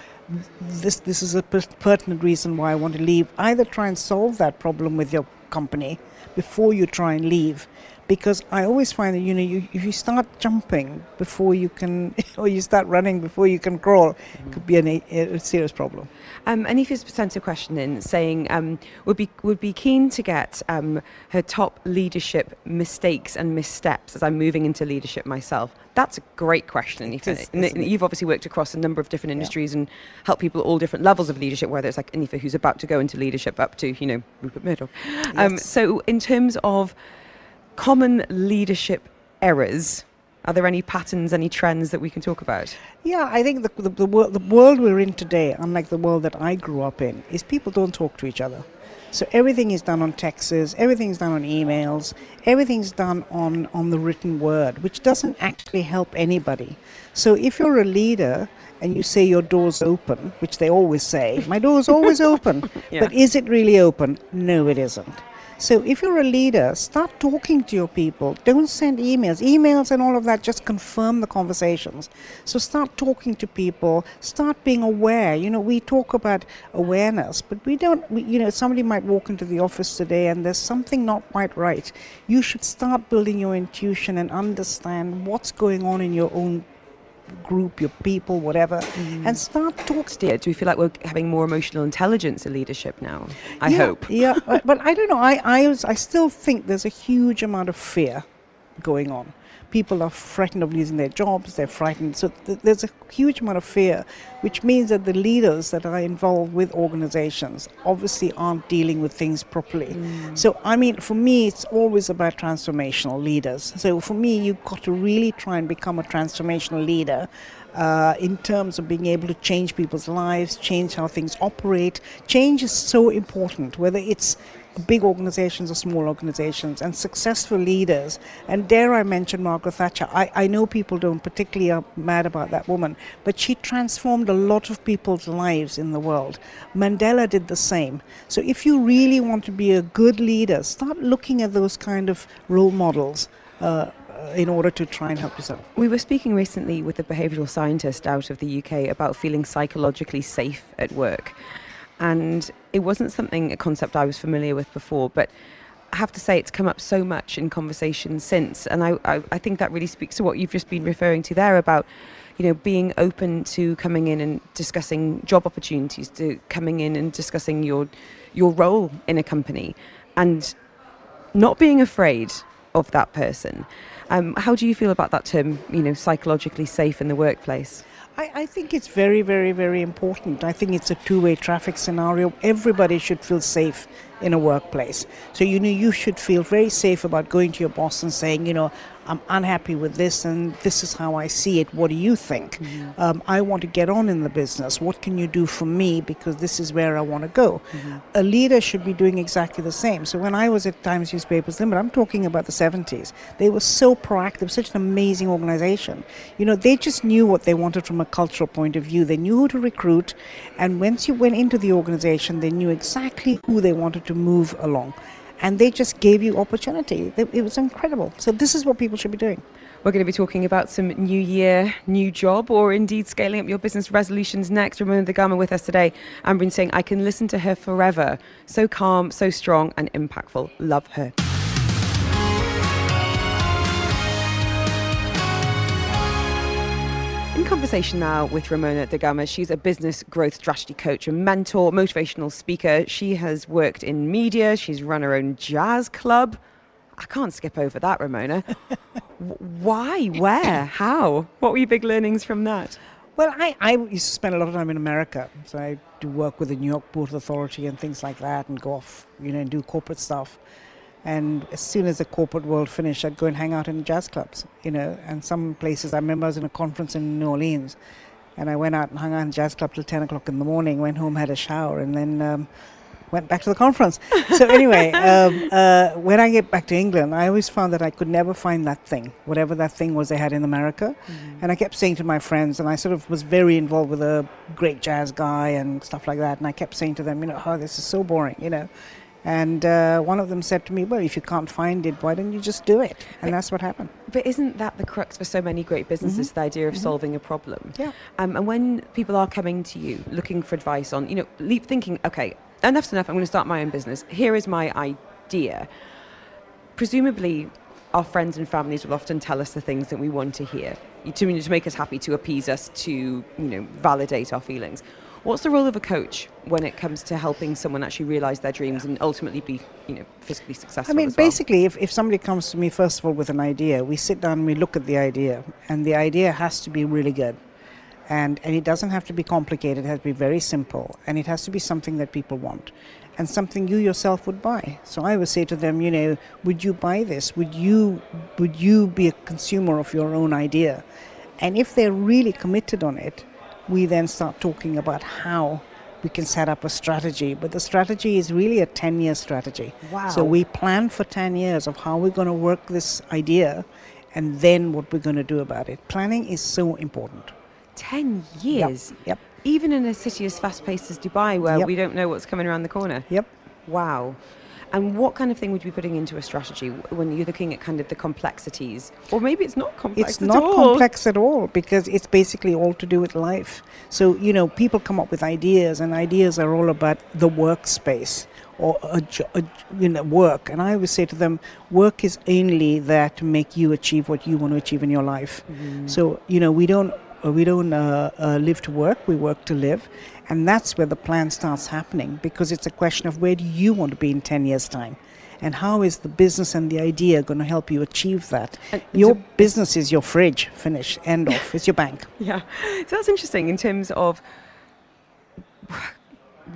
this this is a per- pertinent reason why I want to leave. Either try and solve that problem with your company before you try and leave, because I always find that you know you, if you start jumping before you can, (laughs) or you start running before you can crawl, it could be an, a, a serious problem. Um, Anifa's sent a question in saying um, would be would be keen to get um, her top leadership mistakes and missteps as I'm moving into leadership myself. That's a great question, Anifa. is, And? You've obviously worked across a number of different industries and helped people at all different levels of leadership, whether it's like Anifa who's about to go into leadership up to you know Rupert Murdoch. Um, so in terms of common leadership errors, are there any patterns, any trends that we can talk about? Yeah, I think the, the, the, world, the world we're in today, unlike the world that I grew up in, is people don't talk to each other. So everything is done on texts, everything's done on emails, everything's done on, on the written word, which doesn't actually help anybody. So if you're a leader and you say your door's open, which they always say, my door's always (laughs) open, Yeah. but is it really open? No, it isn't. So if you're a leader, start talking to your people. Don't send emails. Emails and all of that just confirm the conversations. So start talking to people. Start being aware. You know, we talk about awareness, but we don't. We, you know, somebody might walk into the office today and there's something not quite right. You should start building your intuition and understand what's going on in your own group, your people, whatever, mm. and start talking. Steer, do we feel like we're having more emotional intelligence in leadership now? I yeah, hope. Yeah, (laughs) but, but I don't know. I, I, was, I still think there's a huge amount of fear going on. People are frightened of losing their jobs. They're frightened. So th- there's a huge amount of fear, which means that the leaders that are involved with organizations obviously aren't dealing with things properly. So, I mean, for me, it's always about transformational leaders. So, for me, you've got to really try and become a transformational leader uh, in terms of being able to change people's lives, change how things operate. Change is so important, whether it's big organizations or small organizations, and successful leaders. And dare I mention Margaret Thatcher? I, I know people don't particularly are mad about that woman, but she transformed a lot of people's lives in the world. Mandela did the same. So if you really want to be a good leader, start looking at those kind of role models. Uh, in order to try and help yourself. We were speaking recently with a behavioural scientist out of the UK about feeling psychologically safe at work. And it wasn't something, a concept I was familiar with before, but I have to say it's come up so much in conversation since, and I, I, I think that really speaks to what you've just been referring to there about you know, being open to coming in and discussing job opportunities, to coming in and discussing your your role in a company, and not being afraid of that person. Um, how do you feel about that term? You know, psychologically safe in the workplace. I, I, think it's very, very, very important. I think it's a two way traffic scenario. Everybody should feel safe in a workplace. So, you know, you should feel very safe about going to your boss and saying, you know, I'm unhappy with this and this is how I see it. What do you think? Mm-hmm. Um, I want to get on in the business. What can you do for me? Because this is where I want to go. Mm-hmm. A leader should be doing exactly the same. So when I was at Times Newspapers Limited, I'm talking about the 70s, they were so proactive, such an amazing organization. You know, they just knew what they wanted from a cultural point of view. They knew who to recruit. And once you went into the organization, they knew exactly who they wanted to move along and they just gave you opportunity. It was incredible. So this is what people should be doing. We're going to be talking about some new year, new job, or indeed scaling up your business resolutions next. Ramona Da Gama with us today. Been saying I can listen to her forever. So calm, so strong, and impactful. Love her. In conversation now with Ramona Da Gama. She's a business growth strategy coach, a mentor, motivational speaker. She has worked in media. She's run her own jazz club. I can't skip over that, Ramona. (laughs) Why? Where? How? What were your big learnings from that? Well, I, I used to spend a lot of time in America. So I do work with the New York Port Authority and things like that and go off, you know, and do corporate stuff. And as soon as the corporate world finished, I'd go and hang out in jazz clubs, you know. And some places, I remember I was in a conference in New Orleans, and I went out and hung out in jazz club till 10 o'clock in the morning, went home, had a shower, and then um, went back to the conference. (laughs) So anyway, um, uh, when I get back to England, I always found that I could never find that thing, whatever that thing was they had in America. Mm-hmm. And I kept saying to my friends, and I sort of was very involved with a great jazz guy and stuff like that. And I kept saying to them, you know, oh, this is so boring, you know. And uh, one of them said to me, Well, if you can't find it, why don't you just do it? And but, that's what happened. But isn't that the crux for so many great businesses, mm-hmm. the idea of mm-hmm. solving a problem? Yeah. Um, and when people are coming to you looking for advice on, you know, leap thinking, okay, enough's enough, I'm going to start my own business. Here is my idea. Presumably, our friends and families will often tell us the things that we want to hear to, to make us happy, to appease us, to, you know, validate our feelings. What's the role of a coach when it comes to helping someone actually realize their dreams and ultimately be, you know, physically successful? I mean, well? basically, if, if somebody comes to me, first of all, with an idea, we sit down and we look at the idea, and the idea has to be really good. And, and it doesn't have to be complicated, it has to be very simple, and it has to be something that people want and something you yourself would buy. So I would say to them, you know, would you buy this? Would you would you be a consumer of your own idea? And if they're really committed on it, we then start talking about how we can set up a strategy. But the strategy is really a 10 year strategy. Wow. So we plan for 10 years of how we're going to work this idea and then what we're going to do about it. Planning is so important. 10 years? Yep. yep. Even in a city as fast paced as Dubai, where yep. we don't know what's coming around the corner? Yep. Wow. And what kind of thing would you be putting into a strategy when you're looking at kind of the complexities? Or maybe it's not complex It's not all. complex at all because it's basically all to do with life. So, you know, people come up with ideas, and ideas are all about the workspace or a, a, you know work and i always say to them work is only there to make you achieve what you want to achieve in your life mm. so you know we don't we don't uh, uh, live to work we work to live and that's where the plan starts happening because it's a question of where do you want to be in 10 years' time? And how is the business and the idea going to help you achieve that? And your business is your fridge, finish, end off. It's your bank. (laughs) Yeah. So that's interesting in terms of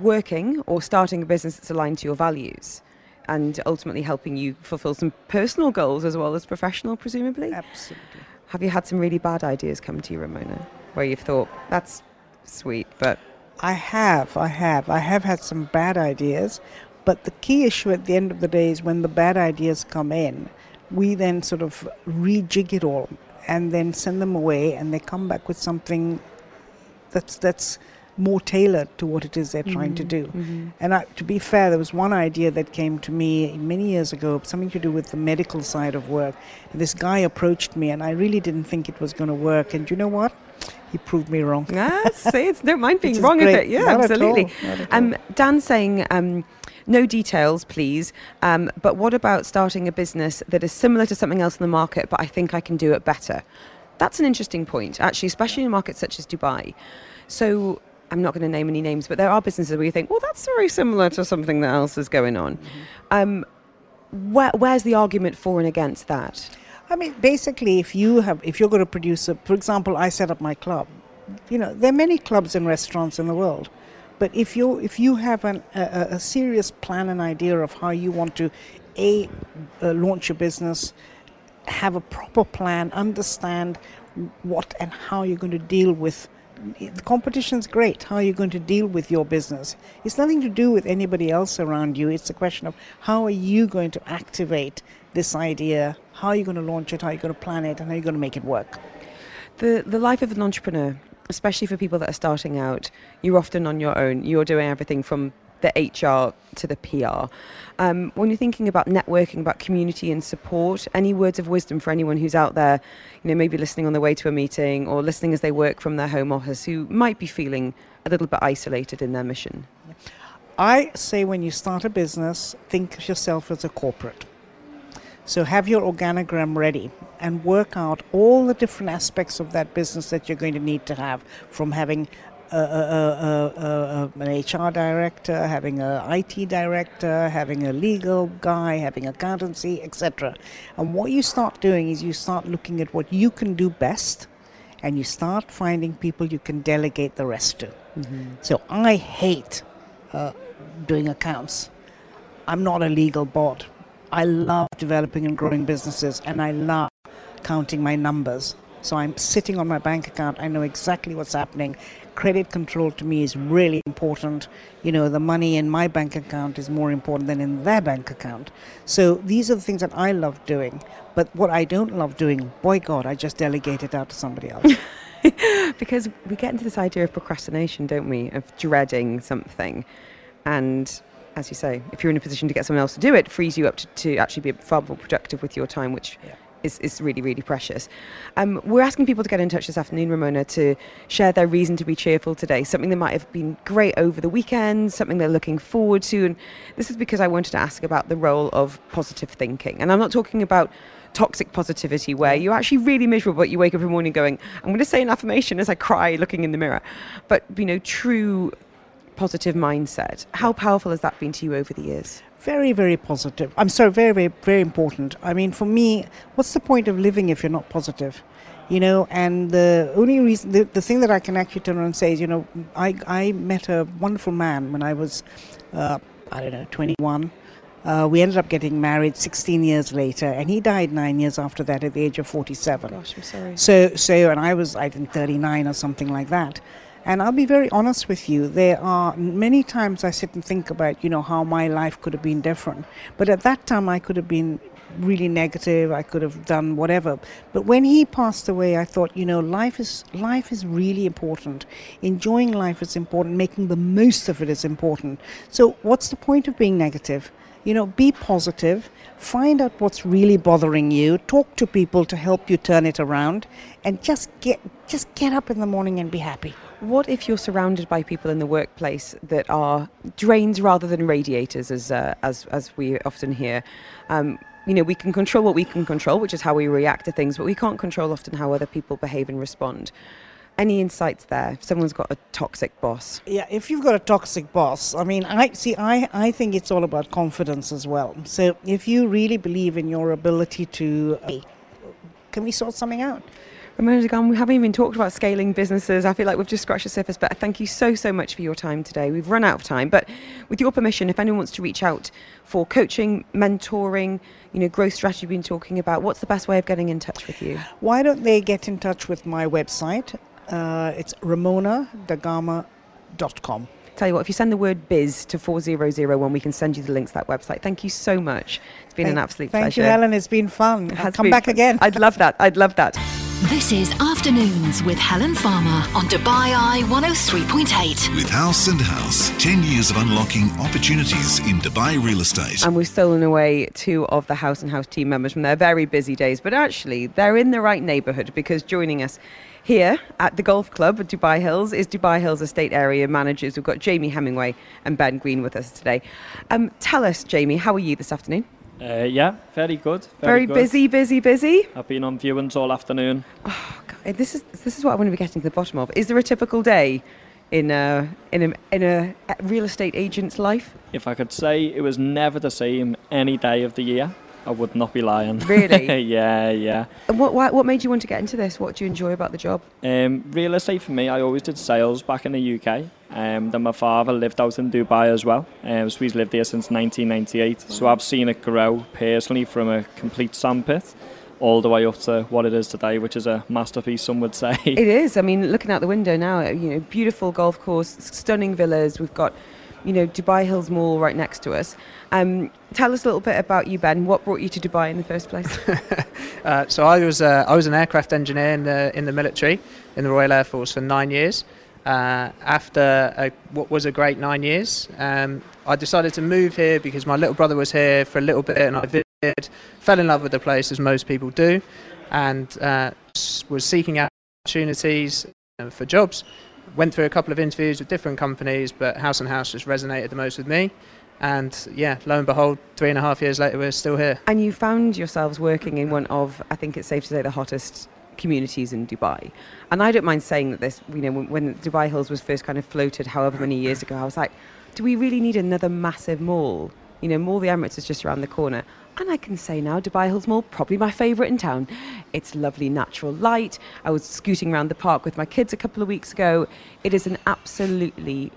working or starting a business that's aligned to your values and ultimately helping you fulfill some personal goals as well as professional, presumably? Absolutely. Have you had some really bad ideas come to you, Ramona, where you've thought, that's sweet, but I have, I have. I have had some bad ideas, but the key issue at the end of the day is when the bad ideas come in, we then sort of rejig it all and then send them away and they come back with something that's that's more tailored to what it is they're mm-hmm. trying to mm-hmm. do. Mm-hmm. And I, to be fair, there was one idea that came to me many years ago, something to do with the medical side of work. And this guy approached me, and I really didn't think it was going to work. And you know what? He proved me wrong. Ah, see, it's, don't mind being wrong a bit. Yeah, Not absolutely. Um, Dan saying um, No details, please. Um, but what about starting a business that is similar to something else in the market, but I think I can do it better? That's an interesting point, actually, especially in markets such as Dubai. So I'm not going to name any names, but there are businesses where you think, well, that's very similar to something that else is going on. Mm-hmm. Um, where, where's the argument for and against that? I mean, basically, if you have, if you're going to produce a, for example, I set up my club. You know, there are many clubs and restaurants in the world, but if you if you have an, a, a serious plan and idea of how you want to, a, uh, launch your business, have a proper plan, understand what and how you're going to deal with the competition's great. How are you going to deal with your business? It's nothing to do with anybody else around you. It's a question of how are you going to activate this idea? How are you going to launch it? How are you going to plan it? And how are you going to make it work? The the life of an entrepreneur, especially for people that are starting out, you're often on your own. You're doing everything from the HR to the PR. Um, when you're thinking about networking, about community and support, any words of wisdom for anyone who's out there, you know, maybe listening on the way to a meeting or listening as they work from their home office, who might be feeling a little bit isolated in their mission? I say when you start a business, think of yourself as a corporate. So have your organogram ready and work out all the different aspects of that business that you're going to need to have from having an HR director, having an IT director, having a legal guy, having accountancy, etc. And what you start doing is you start looking at what you can do best and you start finding people you can delegate the rest to. Mm-hmm. So I hate uh, doing accounts. I'm not a legal bot. I love developing and growing businesses and I love counting my numbers. So I'm sitting on my bank account. I know exactly what's happening credit control to me is really important. You know, the money in my bank account is more important than in their bank account. So these are the things that I love doing. But what I don't love doing, boy God, I just delegate it out to somebody else. (laughs) because we get into this idea of procrastination, don't we? Of dreading something. And as you say, if you're in a position to get someone else to do it, frees you up to, to actually be far more productive with your time, which yeah is, is really, really precious. Um, we're asking people to get in touch this afternoon, Ramona, to share their reason to be cheerful today, something that might have been great over the weekend, something they're looking forward to. And this is because I wanted to ask about the role of positive thinking. And I'm not talking about toxic positivity where you're actually really miserable but you wake up in the morning going i'm going to say an affirmation as i cry looking in the mirror but you know true positive mindset how powerful has that been to you over the years very, very positive. I'm sorry, very, very, very important. I mean, for me, what's the point of living if you're not positive? You know, and the only reason, the, the thing that I can actually turn around and say is, you know, I, I met a wonderful man when I was, uh, I don't know, 21. Uh, we ended up getting married 16 years later, and he died nine years after that at the age of 47. Gosh, I'm sorry. So, so, and I was, I think, 39 or something like that. And I'll be very honest with you, there are many times I sit and think about, you know, how my life could have been different. But at that time, I could have been really negative. I could have done whatever. But when he passed away, I thought, you know, life is life is really important. Enjoying life is important. Making the most of it is important. So, what's the point of being negative? You know, be positive. Find out what's really bothering you. Talk to people to help you turn it around, and just get just get up in the morning and be happy. What if you're surrounded by people in the workplace that are drains rather than radiators, as uh, as as we often hear? Um, you know, we can control what we can control, which is how we react to things, but we can't control often how other people behave and respond. Any insights there? If someone's got a toxic boss. Yeah, if you've got a toxic boss, I mean, I see. I I think it's all about confidence as well. So if you really believe in your ability to, hey, can we sort something out? Ramona Da Gama, we haven't even talked about scaling businesses. I feel like we've just scratched the surface, but thank you so, so much for your time today. We've run out of time, but with your permission, if anyone wants to reach out for coaching, mentoring, you know, growth strategy we've been talking about, what's the best way of getting in touch with you? Why don't they get in touch with my website? Uh, it's ramonadagama.com. Tell you what, if you send the word biz to 4001, we can send you the links to that website. Thank you so much. It's been thank, an absolute thank pleasure. Thank you, Helen. It's been fun. It I'll come back fun. again. I'd love that. I'd love that. This is Afternoons with Helen Farmer on Dubai Eye 103.8. With Haus and Haus, 10 years of unlocking opportunities in Dubai real estate. And we've stolen away two of the Haus and Haus team members from their very busy days, but actually they're in the right neighbourhood because joining us Here at the golf club at Dubai Hills is Dubai Hills Estate Area Managers. We've got Jamie Hemingway and Ben Green with us today. Um, tell us, Jamie, how are you this afternoon? Uh, yeah, very good. Very, good. busy, busy, busy. I've been on viewings all afternoon. Oh, God, this is this is what I want to be getting to the bottom of. Is there a typical day in a in a in a real estate agent's life? If I could say it was never the same any day of the year, I would not be lying. (laughs) Really? yeah, yeah. And what, what what made you want to get into this? What do you enjoy about the job? Um, real estate for me, I always did sales back in the UK. Um, then my father lived out in Dubai as well. Um, so he's lived here since 1998. So I've seen it grow personally from a complete sandpit all the way up to what it is today, which is a masterpiece, some would say. It is. I mean, looking out the window now, you know, beautiful golf course, stunning villas. We've got, you know, Dubai Hills Mall right next to us. Um, tell us a little bit about you, Ben. What brought you to Dubai in the first place? (laughs) Uh, so I was uh, I was an aircraft engineer in the in the military in the Royal Air Force for nine years. Uh, after a, what was a great nine years, um, I decided to move here because my little brother was here for a little bit, and I visited, fell in love with the place as most people do, and uh, was seeking out opportunities uh, for jobs. Went through a couple of interviews with different companies, but Haus and Haus just resonated the most with me. And yeah, lo and behold, three and a half years later, we're still here. and you found yourselves working in one of, I think it's safe to say, the hottest communities in Dubai. And I don't mind saying that this, you know, when, Dubai Hills was first kind of floated however many years ago, I was like, do we really need another massive mall? You know, Mall the Emirates is just around the corner. And I can say now, Dubai Hills Mall, probably my favourite in town. It's lovely natural light. I was scooting around the park with my kids a couple of weeks ago. It is an absolutely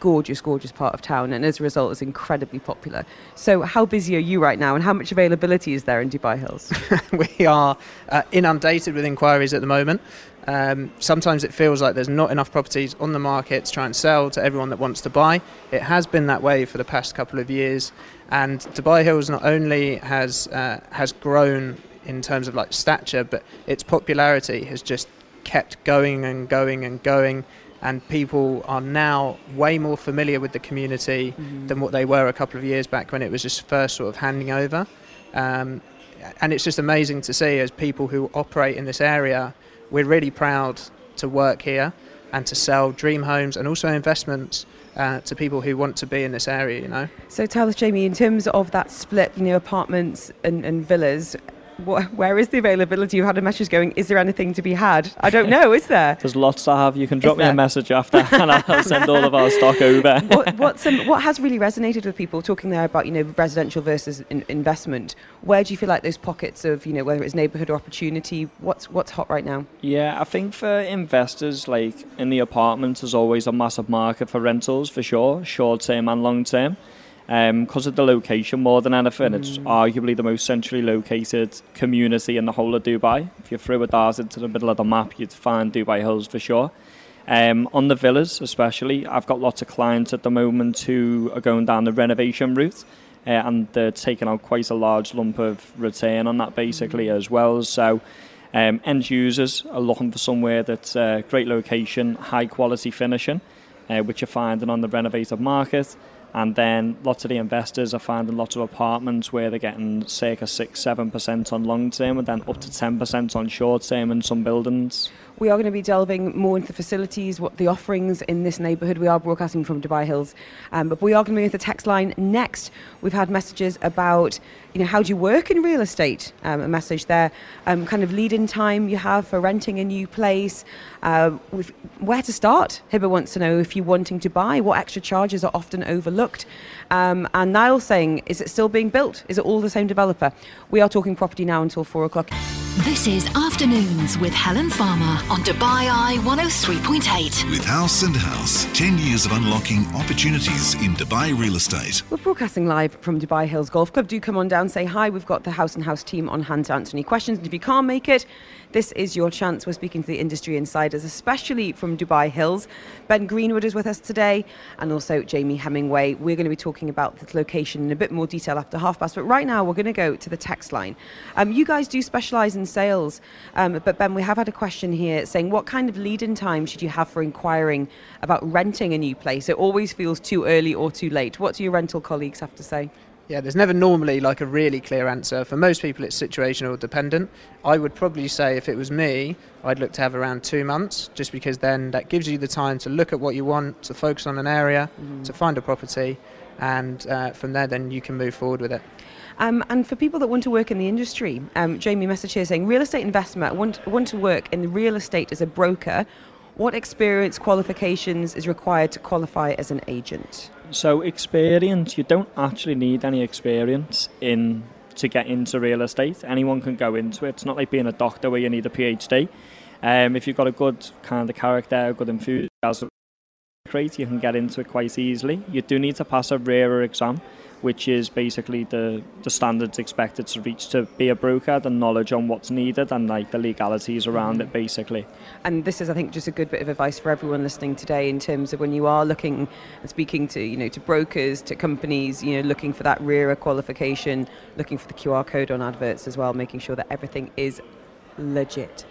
gorgeous, gorgeous part of town, and as a result, is incredibly popular. So, how busy are you right now, and how much availability is there in Dubai Hills? (laughs) we are uh, inundated with inquiries at the moment. Um, sometimes it feels like there's not enough properties on the market to try and sell to everyone that wants to buy. It has been that way for the past couple of years, and Dubai Hills not only has uh, has grown in terms of like stature, but its popularity has just kept going and going and going. And people are now way more familiar with the community than what they were a couple of years back when it was just first sort of handing over. Um, and it's just amazing to see as people who operate in this area, we're really proud to work here and to sell dream homes and also investments uh, to people who want to be in this area, you know. so, tell us, Jamie, in terms of that split, you know, apartments and, and villas. Wh- where is the availability? You had a message going. Is there anything to be had? I don't know. Is there? (laughs) There's lots to have. You can drop me there? a message after (laughs) and I'll send all of our stock over. (laughs) what, what's um, what has really resonated with people talking there about you know residential versus in, investment? Where do you feel like those pockets of you know whether it's neighbourhood or opportunity? What's what's hot right now? Yeah, I think for investors, like in the apartments, there's always a massive market for rentals for sure, short term and long term. Because of the location, more than anything, it's arguably the most centrally located community in the whole of Dubai. If you threw a dart into the middle of the map, you'd find Dubai Hills for sure. Um, on the villas, especially, I've got lots of clients at the moment who are going down the renovation route. Uh, and they're taking out quite a large lump of return on that basically as well. So um, end users are looking for somewhere that's uh, great location, high quality finishing, uh, which you're finding on the renovated market. And then lots of the investors are finding lots of apartments where they're getting circa six, seven percent on long term, and then up to ten percent on short term in some buildings. We are going to be delving more into the facilities, what the offerings in this neighbourhood. We are broadcasting from Dubai Hills, um, but we are going to move to the text line next. We've had messages about, you know, how do you work in real estate? Um, a message there, um, kind of lead-in time you have for renting a new place, uh, with where to start. Hibba wants to know if you're wanting to buy, what extra charges are often overlooked. Um, and Niall saying, is it still being built? Is it all the same developer? We are talking property now until four o'clock. This is Afternoons with Helen Farmer on Dubai Eye 103.8. With Haus and Haus, 10 years of unlocking opportunities in Dubai real estate. We're broadcasting live from Dubai Hills Golf Club. Do come on down, say hi. We've got the Haus and Haus team on hand to answer any questions. And if you can't make it, this is your chance. We're speaking to the industry insiders, especially from Dubai Hills. Ben Greenwood is with us today, and also Jamie Hemingway. We're going to be talking about the location in a bit more detail after half past. But right now, we're going to go to the text line. Um, you guys do specialise in sales, um, but Ben, we have had a question here saying, what kind of lead-in time should you have for inquiring about renting a new place? It always feels too early or too late. What do your rental colleagues have to say? Yeah, there's never normally like a really clear answer. For most people, it's situational dependent. I would probably say if it was me, I'd look to have around two months, just because then that gives you the time to look at what you want, to focus on an area, mm. to find a property, and uh, from there, then you can move forward with it. Um, and for people that want to work in the industry, um, Jamie message here saying real estate investment want want to work in the real estate as a broker. What experience qualifications is required to qualify as an agent? So experience, you don't actually need any experience in to get into real estate. Anyone can go into it. It's not like being a doctor where you need a PhD. Um, if you've got a good kind of character, good enthusiasm, you can get into it quite easily. You do need to pass a RERA exam, which is basically the, the standards expected to reach to be a broker, the knowledge on what's needed and like the legalities around it basically. And this is I think just a good bit of advice for everyone listening today in terms of when you are looking and speaking to, you know, to brokers, to companies, you know, looking for that RERA qualification, looking for the QR code on adverts as well, making sure that everything is legit.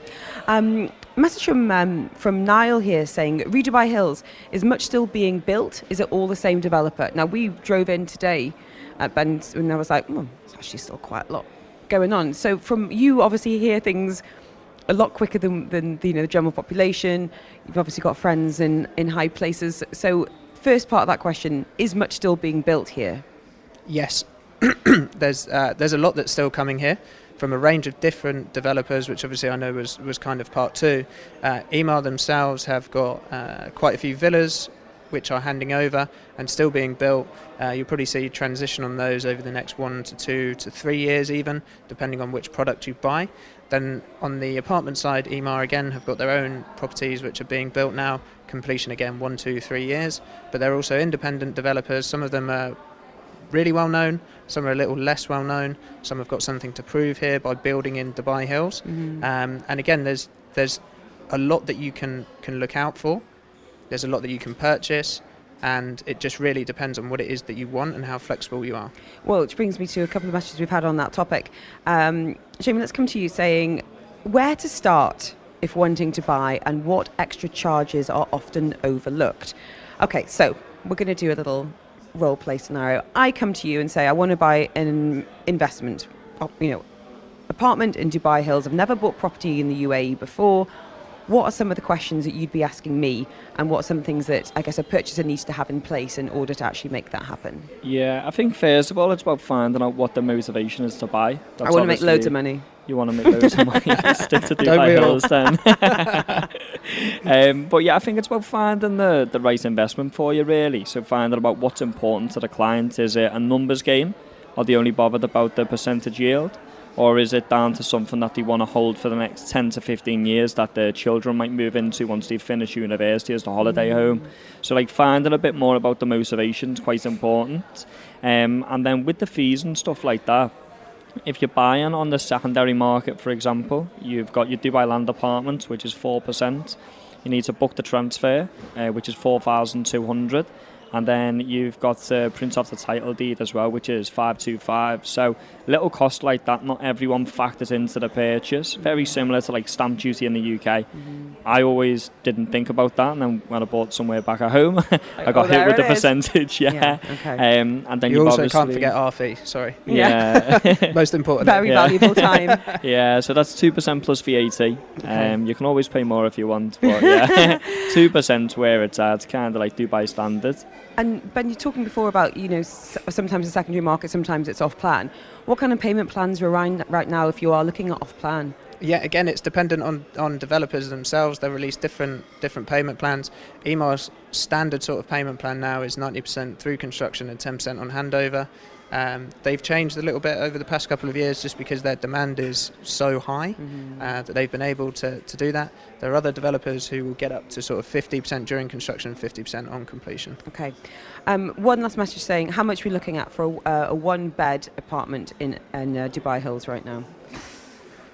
Um, message from um, from Niall here saying Redubai Hills is much still being built. Is it all the same developer? Now we drove in today at Ben and I was like, oh, it's actually still quite a lot going on. So from you, obviously hear things a lot quicker than, than the, you know the general population. You've obviously got friends in in high places. So first part of that question is much still being built here. Yes, (clears throat) there's uh, there's a lot that's still coming here from a range of different developers, which obviously I know was, was kind of part two. Uh, themselves have got uh, quite a few villas which are handing over and still being built. Uh, you'll probably see transition on those over the next one to two to three years, even depending on which product you buy. Then on the apartment side, Emaar again have got their own properties which are being built now. Completion again one, two, three years. But they're also independent developers. Some of them are really well known, some are a little less well known. Some have got something to prove here by building in Dubai Hills. Mm-hmm. Um, and again, there's there's a lot that you can can look out for. There's a lot that you can purchase. And it just really depends on what it is that you want and how flexible you are. Well, which brings me to a couple of messages we've had on that topic. Um, Jamie, let's come to you saying where to start if wanting to buy and what extra charges are often overlooked. Okay, so we're going to do a little role play scenario. I come to you and say, I want to buy an investment, you know, apartment in Dubai Hills. I've never bought property in the UAE before. What are some of the questions that you'd be asking me, and what are some things that I guess a purchaser needs to have in place in order to actually make that happen? Yeah, I think first of all, it's about finding out what the motivation is to buy. That's I want to make loads of money (laughs) (laughs) you want to make loads of money, stick to Dubai Hills then. (laughs) um, but yeah, I think it's about finding the, the right investment for you, really. So finding about what's important to the client. Is it a numbers game? Are they only bothered about the percentage yield? Or is it down to something that they want to hold for the next 10 to 15 years that their children might move into once they finish university as the holiday mm. home? So, like, finding a bit more about the motivation is quite important. Um, and then with the fees and stuff like that, if you're buying on the secondary market, for example, you've got your Dubai Land Department, which is 4%. You need to book the transfer, uh, which is 4,200 and then you've got to print off the title deed as well, which is 525. So little cost like that, not everyone factors into the purchase. Very similar to like stamp duty in the UK. Mm-hmm. I always didn't think about that, and then when I bought somewhere back at home, (laughs) I got oh, hit with the is. percentage. (laughs) Yeah. yeah okay. Um, and then you also can't forget our fee. Sorry. (laughs) Yeah. Most important. Very yeah. valuable time. yeah. So that's two percent plus VAT. Okay. Um, you can always pay more if you want, but yeah, two percent where it's at, kind of like Dubai standard. And Ben, you're talking before about you know sometimes the secondary market, sometimes it's off plan. What kind of payment plans are around right now if you are looking at off plan? Yeah, again, it's dependent on, on developers themselves. They release different different payment plans. Emaar's standard sort of payment plan now is 90% through construction and 10% on handover. Um, they've changed a little bit over the past couple of years just because their demand is so high mm-hmm. uh, that they've been able to, to do that. There are other developers who will get up to sort of 50% during construction, 50% on completion. Okay. Um, one last message saying how much are we looking at for a, uh, a one bed apartment in, in uh, Dubai Hills right now?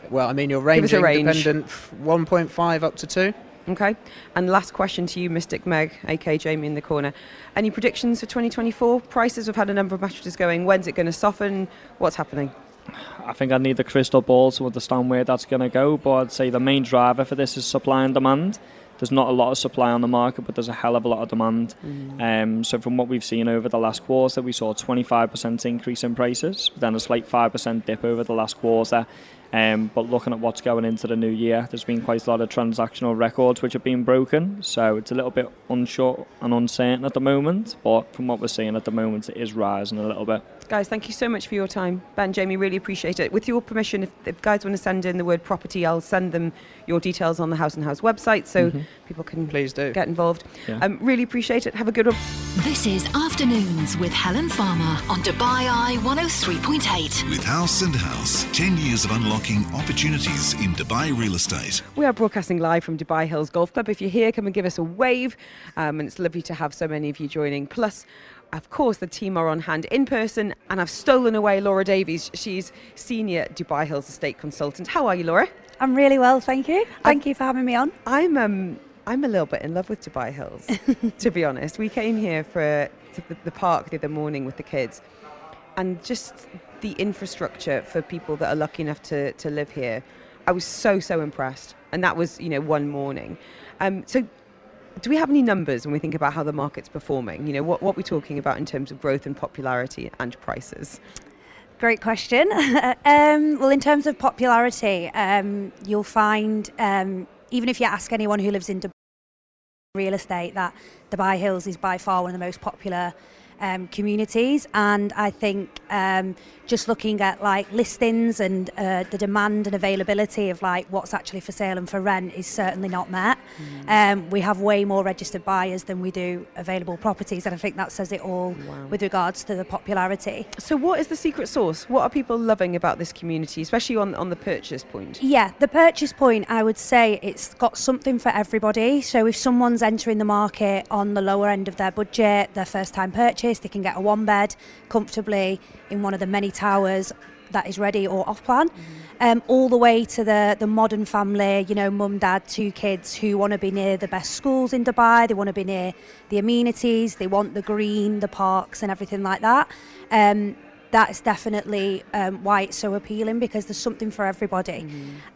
Well, I mean, you're ranging range. dependent 1.5 up to 2. Okay. And last question to you, Mystic Meg, aka Jamie in the corner. Any predictions for 2024? Prices, we've had a number of messages going. When's it going to soften? What's happening? I think I need the crystal ball to understand where that's going to go, but I'd say the main driver for this is supply and demand. there's not a lot of supply on the market, but there's a hell of a lot of demand. Um, so from what we've seen over the last quarter, we saw a 25% increase in prices, then a slight 5% dip over the last quarter. Um, but looking at what's going into the new year, there's been quite a lot of transactional records which have been broken. So it's a little bit unsure and uncertain at the moment. But from what we're seeing at the moment, it is rising a little bit. Guys, thank you so much for your time. Ben, Jamie, really appreciate it. With your permission, if, if guys want to send in the word property, I'll send them your details on the Haus and Haus website so people can Please do. get involved. Yeah. Um, really appreciate it. Have a good one. This is Afternoons with Helen Farmer on Dubai Eye 103.8. With House and House, 10 years of unlocking opportunities in Dubai real estate. We are broadcasting live from Dubai Hills Golf Club. If you're here, come and give us a wave. Um, and it's lovely to have so many of you joining. Plus, of course, the team are on hand in person, and I've stolen away Laura Davies. She's senior Dubai Hills estate consultant. How are you, Laura? I'm really well, thank you. Thank you for having me on. I'm um I'm a little bit in love with Dubai Hills, (laughs) to be honest. We came here for to the, the park the other morning with the kids, and just the infrastructure for people that are lucky enough to to live here. I was so so impressed, and that was you know one morning. Um, so. Do we have any numbers when we think about how the market's performing? You know, what, what we're talking about in terms of growth and popularity and prices? Great question. (laughs) um, well, in terms of popularity, um, you'll find, um, even if you ask anyone who lives in Dubai real estate, that Dubai Hills is by far one of the most popular um, communities. And I think um, just looking at like listings and uh, the demand and availability of like what's actually for sale and for rent is certainly not met. Um, we have way more registered buyers than we do available properties, and I think that says it all with regards to the popularity. So, what is the secret sauce? What are people loving about this community, especially on, on the purchase point? Yeah, the purchase point, I would say it's got something for everybody. So if someone's entering the market on the lower end of their budget, their first time purchase, they can get a one bed comfortably in one of the many towers that is ready or off plan. Um, all the way to the, the modern family, you know, mum, dad, two kids who want to be near the best schools in Dubai, they want to be near the amenities, they want the green, the parks, and everything like that. Um, that's definitely um, why it's so appealing because there's something for everybody,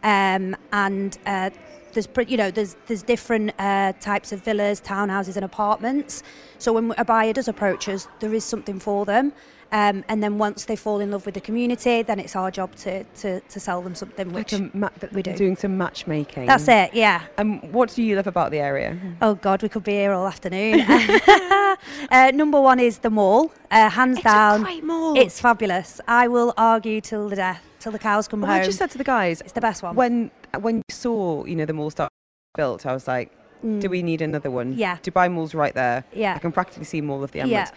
um, and uh, there's you know there's there's different uh, types of villas, townhouses, and apartments. So when a buyer does approach us, there is something for them. Um, and then once they fall in love with the community, then it's our job to, to, to sell them something, which Like ma- that we do. Doing some matchmaking. that's it, yeah. And what do you love about the area? Oh God, we could be here all afternoon. (laughs) uh, number one is the mall, uh, hands It's down. a great mall. It's fabulous. I will argue till the death, till the cows come Well, home. I just said to the guys it's the best one. when when you saw you know the mall start built, I was like, do we need another one? Mm. Yeah. Dubai Mall's right there. Yeah. I can practically see Mall of the Emirates. Yeah.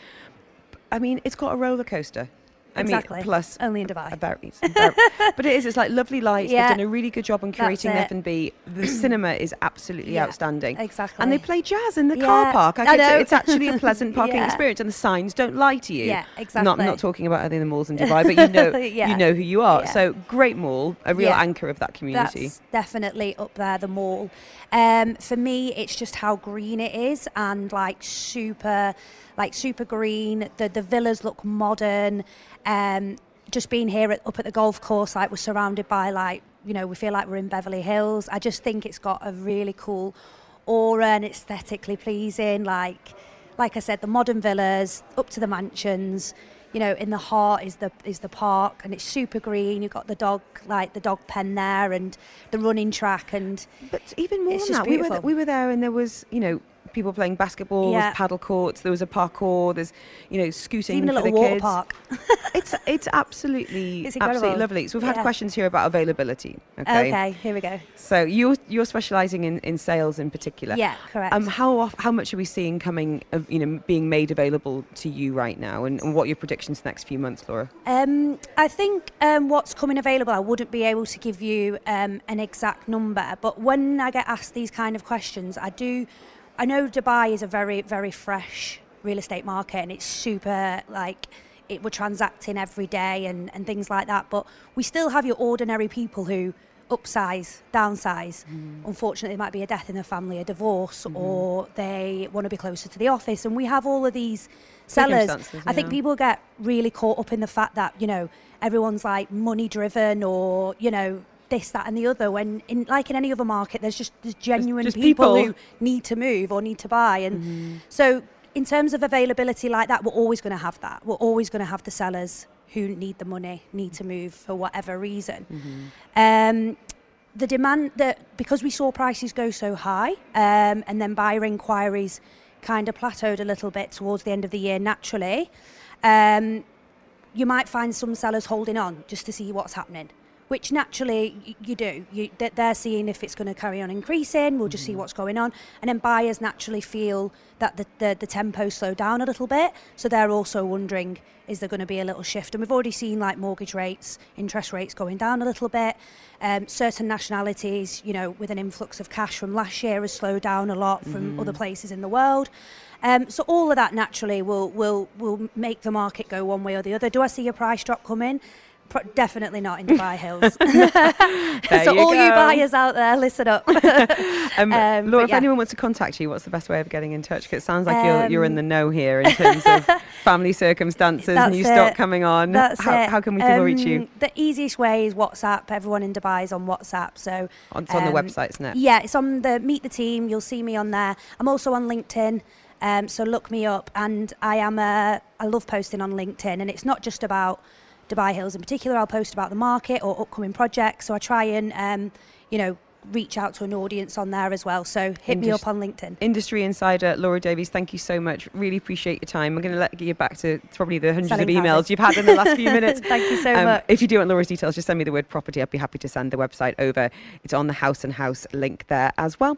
I mean, it's got a roller coaster. I Exactly. mean, plus Only in Dubai. a very, it's very- but it is. It's like lovely lights. Yeah. They've done a really good job on curating. F and B. (clears throat) The cinema is absolutely Yeah, outstanding. exactly. And they play jazz in the car park. I it's, know. it's actually a pleasant (laughs) parking Yeah. experience, and the signs don't lie to you. Yeah, Not exactly. not talking about other than the malls in Dubai, but you know (laughs) Yeah. you know who you are. Yeah. So great mall, a real Yeah. anchor of that community. That's definitely up there, the mall. Um, for me, it's just how green it is and like super, like super green. The the villas look modern. Um, just being here at, up at the golf course, like we're surrounded by like you know we feel like we're in Beverly Hills. I just think it's got a really cool aura and aesthetically pleasing. Like like I said, the modern villas up to the mansions. You know, in the heart is the is the park, and it's super green. You've got the dog, like the dog pen there, and the running track, and But even more than that, we were, we were there and there was, you know, people playing basketball, Yeah. paddle courts, there was a parkour, there's, you know, scooting even a for little the water kids. park. (laughs) It's it's absolutely (laughs) It's absolutely lovely. So we've had Yeah. questions here about availability. Okay. Okay, here we go. So you're you're specialising in, in sales in particular. Yeah, correct. Um, how off, how much are we seeing coming, of, you know, being made available to you right now, and, and what are your predictions next few months, Laura? Um, I think um, what's coming available, I wouldn't be able to give you um, an exact number, but when I get asked these kind of questions, I do. I know Dubai is a very, very fresh real estate market, and it's super like it, we're transacting every day and, and things like that. But we still have your ordinary people who upsize, downsize. Mm. Unfortunately, there might be a death in the family, a divorce, mm-hmm. or they want to be closer to the office, and we have all of these sellers. Circumstances, I think people get really caught up in the fact that you know everyone's like money driven or you know this, that, and the other. When in like in any other market, there's just there's genuine just people, people. who need to move or need to buy, and so in terms of availability like that, we're always going to have that. We're always going to have the sellers who need the money, need to move for whatever reason. Um, the demand that because we saw prices go so high um, and then buyer inquiries kind of plateaued a little bit towards the end of the year naturally um, you might find some sellers holding on just to see what's happening which naturally you do. You, that they're seeing if it's going to carry on increasing. We'll just see what's going on. And then buyers naturally feel that the, the, the tempo slow down a little bit. So they're also wondering is there going to be a little shift? And we've already seen like mortgage rates interest rates going down a little bit. Um, certain nationalities you know with an influx of cash from last year has slowed down a lot from other places in the world. Um, so all of that naturally will will will make the market go one way or the other. Do I see a price drop coming Pro- definitely not in Dubai Hills. (laughs) (laughs) so you all you buyers out there, listen up. (laughs) Um, Um, Laura, but if yeah. anyone wants to contact you, what's the best way of getting in touch? Because it sounds like you're, you're in Um, the know here in terms of family circumstances, new stock coming on. That's how, it. how can we reach Um, you? The easiest way is WhatsApp. Everyone in Dubai is on WhatsApp. So On- It's on the um, website, isn't it? Yeah, it's on the Meet the Team. You'll see me on there. I'm also on LinkedIn. Um, so look me up, and I am a. I love posting on LinkedIn, and it's not just about Dubai Hills in particular. I'll post about the market or upcoming projects. So I try and, um, you know, reach out to an audience on there as well. So hit me up on LinkedIn. Industry insider Laura Davies, thank you so much. Really appreciate your time. I'm going to let you back to probably the hundreds Selling of emails houses. you've had in the last few (laughs) minutes. Thank you so Um, much. If you do want Laura's details, just send me the word property. I'd be happy to send the website over. It's on the Haus and Haus link there as well.